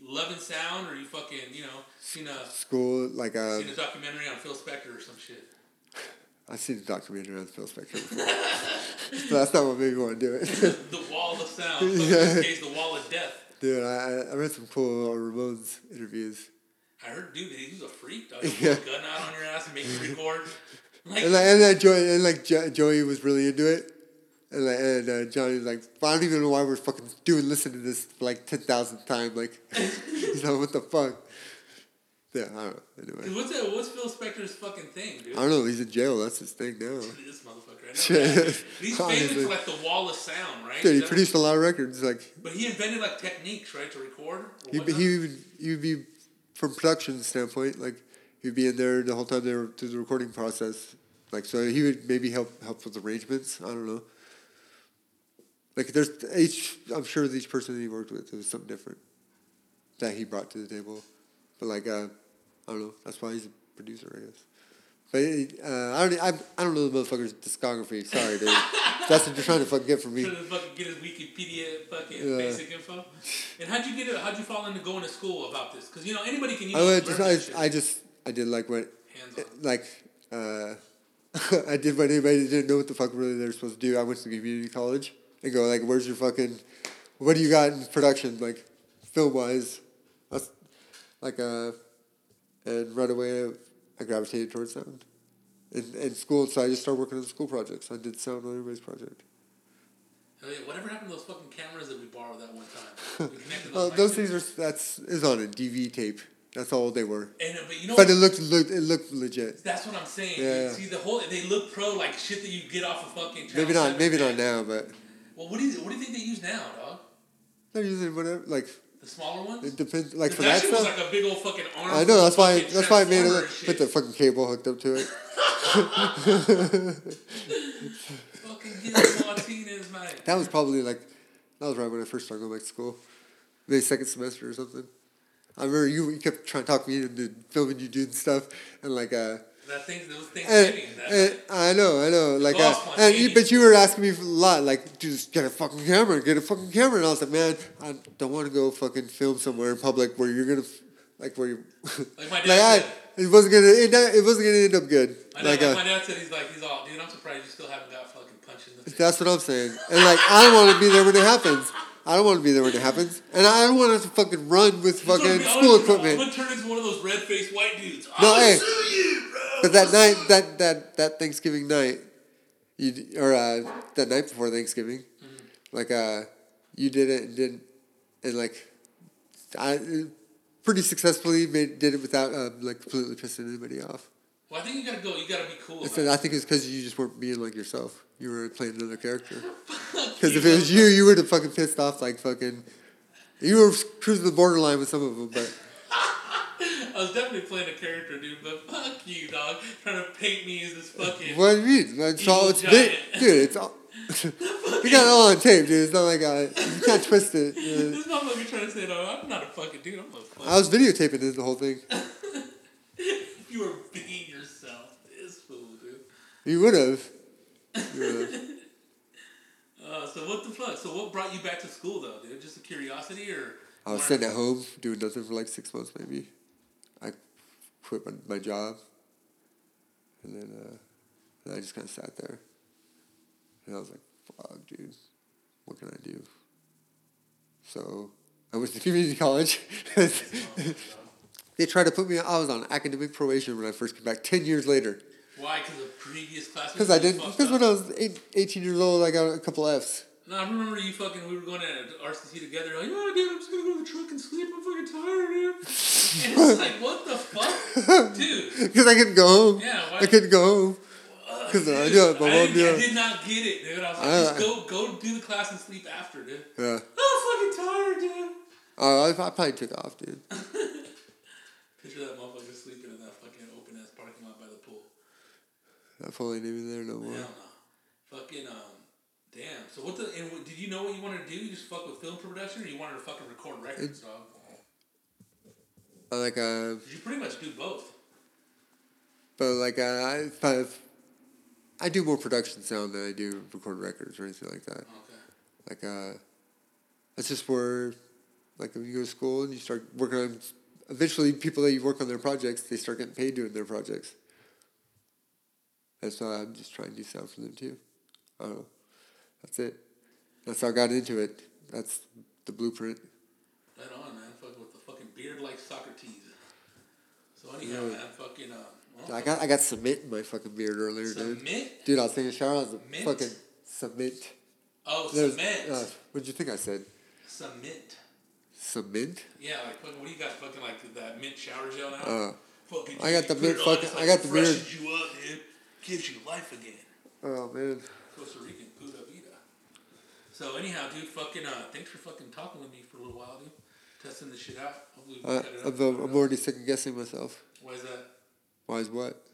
loving sound, or you fucking, you know, seen a School, like uh, seen a documentary on Phil Spector or some shit. I seen the documentary on Phil Spector. before. but that's not what made me want to do it. the wall of sound. So Yeah. case, the wall of death. Dude, I, I- read some cool Ramones interviews. I heard, dude, he was a freak. Dog. He Yeah. a gun out on your ass and make you record. Like, And like, and then Joey, and like jo- Joey was really into it. And like, and uh, Johnny was like, I don't even know why we're fucking doing listen to this for like ten thousandth time. Like, you know what the fuck? Yeah, I don't know. Dude, Anyway, what's that? What's Phil Spector's fucking thing, dude? I don't know. He's in jail. That's his thing now. This motherfucker. I know. He's famous for like the wall of sound, right? Dude, he produced a lot of records. Like, But he invented like techniques, right, to record. He he would he would be from production standpoint. Like, he'd be in there the whole time they were through the recording process. Like, so he would maybe help help with arrangements. I don't know. Like, there's each. I'm sure each person that he worked with, there was something different that he brought to the table. But like, uh, I don't know. That's why he's a producer, I guess. But uh, I don't. I, I don't know the motherfucker's discography. Sorry, dude. That's what you're trying to fucking get from me. Trying to fucking get his Wikipedia fucking Yeah. basic info. And how'd you get it? How'd you fall into going to school about this? Because you know anybody can. I just. I, I just I did like what like uh, I did what anybody didn't know what the fuck really they're supposed to do. I went to community college and go like, where's your fucking what do you got in production, like film wise? That's like uh, and right away I gravitated towards sound. In, in school, so I just started working on school projects. I did sound on everybody's project. Yeah, Whatever happened to those fucking cameras that we borrowed that one time? We connected those those things are that's is on a DV tape. That's all they were. And, but you know But what? it looked looked it looked legit. That's what I'm saying. Yeah. See the whole they look pro like shit that you get off of fucking. Channel Maybe not maybe not now, but Well, what do you what do you think they use now, dog? they're using whatever. Like The smaller ones. it depends. Like for that, that shit was like a big old fucking arm. I know that's why that's why I made it look, put the fucking cable hooked up to it. fucking Gil Martinez, mate. That was probably like that was right when I first started going back to school, maybe second semester or something. I remember you, you kept trying to talk me into filming you doing stuff and like uh. That thing, those Thanksgiving. that and I know, I know, like, uh, and you, but you were asking me for a lot, like, just get a fucking camera, get a fucking camera, and I was like, man, I don't want to go fucking film somewhere in public where you're gonna, f- like, where you, Like my dad like, I, it wasn't gonna, it, it wasn't gonna end up good. I know, like, like uh, my dad said, he's like, he's all, dude, I'm surprised you still haven't got fucking punched in the face. That's what I'm saying. And like, I don't want to be there when it happens. I don't want to be there when it happens. And I don't want to fucking run with I'm- fucking school wanna- I'm equipment. gonna turn into one of those red faced white dudes. No, I'll hey. sue you, bro. But that night, that that that Thanksgiving night, you or uh, that night before Thanksgiving, Mm-hmm. like uh, you did it and did, and like, I pretty successfully made did it without uh, like completely pissing anybody off. Well, I think you gotta go. You gotta be cool. I about it. I think it's because you just weren't being like yourself. You were playing another character. Because if it was you, you would have fucking pissed off like fucking. You were cruising the borderline with some of them, but I was definitely playing a character, dude. But fuck you, dog. Trying to paint me as this fucking. what do you mean? It's all it's big, dude. It's all. we got it all on tape, dude. It's not like I you can't twist it. you know. This motherfucker trying to say, no, I'm not a fucking dude. I'm a fucking. I was videotaping this the whole thing. you were being yourself. This fool, dude. You would have. You would have. Uh, so what the fuck? So what brought you back to school though, dude? Just a curiosity or? I was sitting at home doing nothing for like six months, maybe. I quit my, my job, and then uh, and I just kind of sat there, and I was like, "Fuck, dude, what can I do?" So I went to community college. they tried to put me. I was on academic probation when I first came back. Ten years later, Why? Because of previous classmates. because I did. Because when I was eight, 18 years old, I got a couple Fs. No, I remember you fucking. We were going to RCC together. Like, oh, dude, I'm just gonna go to the truck and sleep. I'm fucking tired, dude. and it's like, what the fuck, dude? Because I couldn't go. Yeah, why- I couldn't go home. Uh, 'Cause I dude, my I mom didn't- I did not get it, dude. I was like, I- just go, go do the class and sleep after, dude. Yeah. I'm fucking tired, dude. Oh, I, I probably took off, dude. Picture that motherfucker sleeping in that fucking open ass parking lot by the pool. Phone ain't even there no more. No. Fucking um, damn. So what the? And what, did you know what you wanted to do? You just fuck with film production, or you wanted to fucking record records, dog? Like uh, you pretty much do both. but like uh, I, I, I do more production sound than I do record records or anything like that. Okay. Like uh, that's just where, like when you go to school and you start working on, eventually people that you work on their projects, they start getting paid doing their projects. And so I'm just trying to do sound for them too. I don't know. That's it. That's how I got into it. That's the blueprint. Right on, man. Fuck with the fucking beard like Socrates. So anyhow, man, fucking um. well, I got I got cement in my fucking beard earlier, dude. cement. Dude, I was taking a shower. I was Mint? fucking cement. Oh, There's- cement. Uh, what'd you think I said? cement. Cement? Yeah, like fucking. What do you got? Fucking like that mint shower gel now. Uh, fucking. I got the put mint it on, fucking- it's I got the beard. you up, dude. Gives you life again. oh man. Costa Rican Pura Vida. So anyhow, dude, fucking uh, thanks for fucking talking with me for a little while, dude. Testing this shit out. Hopefully we Uh, cut it I'm, up. I'm already second guessing myself. Why is that? Why is what?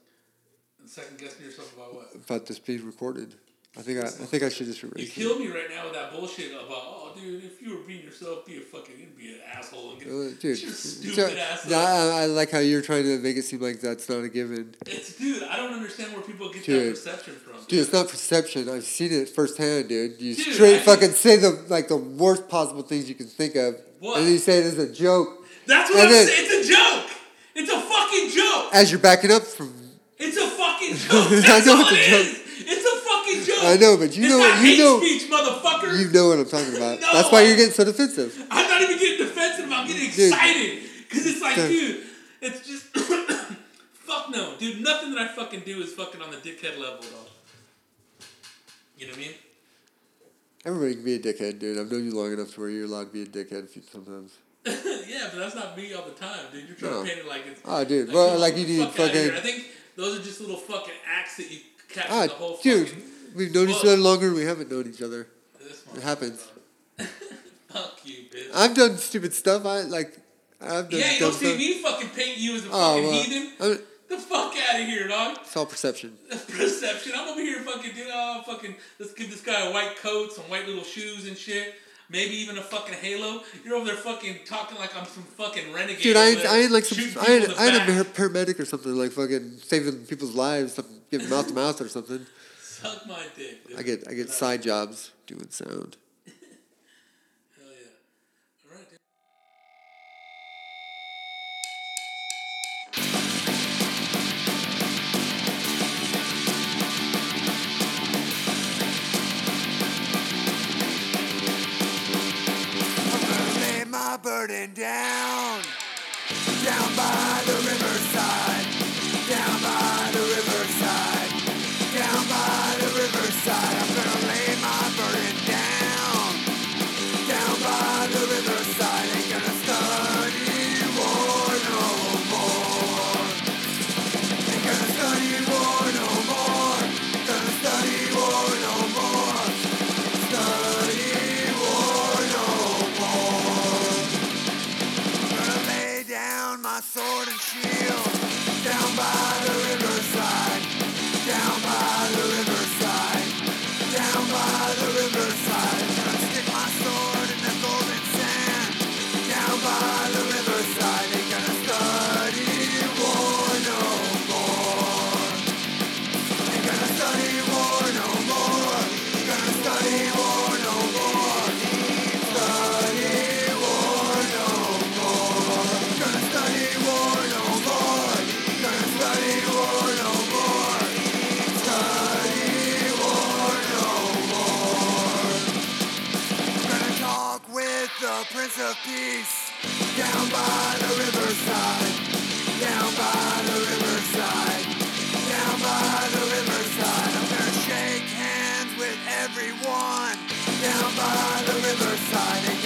Second guessing yourself about what? About this being recorded. I think I I think I should just You erase it. killed me right now with that bullshit about, oh, dude, if you were being yourself, be a fucking, be an asshole. And get, Uh, Dude, you stupid so- asshole. I, I like how you're trying to make it seem like that's not a given. It's, dude, I don't understand where people get that Dude. perception from. Dude, it's not perception. I've seen it firsthand, dude. You Dude, straight I- fucking say the like the worst possible things you can think of, What? and then you say it as a joke That's what And I'm then- saying. It's a joke. It's a fucking joke. as you're backing up from. It's a fucking joke. I That's know all it's a joke. is. It's a fucking joke. I know, but you it's know- not you know- speech, motherfucker. You know what I'm talking about. No, That's why you're getting so defensive. I'm not even getting defensive. I'm getting Dude. excited because it's like, Dude. dude, it's just fuck no, dude. Nothing that I fucking do is fucking on the dickhead level though. You know what I mean? Everybody can be a dickhead, dude. I've known you long enough to where you're allowed to be a dickhead sometimes. yeah, but that's not me all the time, dude. You're trying No. to paint it like it's. Oh, dude. Well, like you need fuck outta fucking- I think those are just little fucking acts that you catch Ah, the whole dude, fucking. We've known each other longer we haven't known each other. It happens. Fuck you, bitch. I've done stupid stuff. I like. I've done yeah, you don't see stuff. me fucking paint you as a Oh, fucking well, heathen. I mean, The fuck out of here, dog. it's all perception. Perception. I'm over here fucking doing oh fucking let's give this guy a white coat, some white little shoes and shit. Maybe even a fucking halo. You're over there fucking talking like I'm some fucking renegade. Dude, I over ain't, there I ain't like some. I people ain't, in the I ain't a paramedic or something like fucking saving people's lives, something, giving mouth to mouth or something. Suck my dick. Dude. I get I get side jobs doing sound. Hell yeah. All right. I'm gonna lay my burden down, down by the riverside, Prince of Peace down by the riverside. Down by the riverside. Down by the riverside. I'm gonna shake hands with everyone down by the riverside. Ain't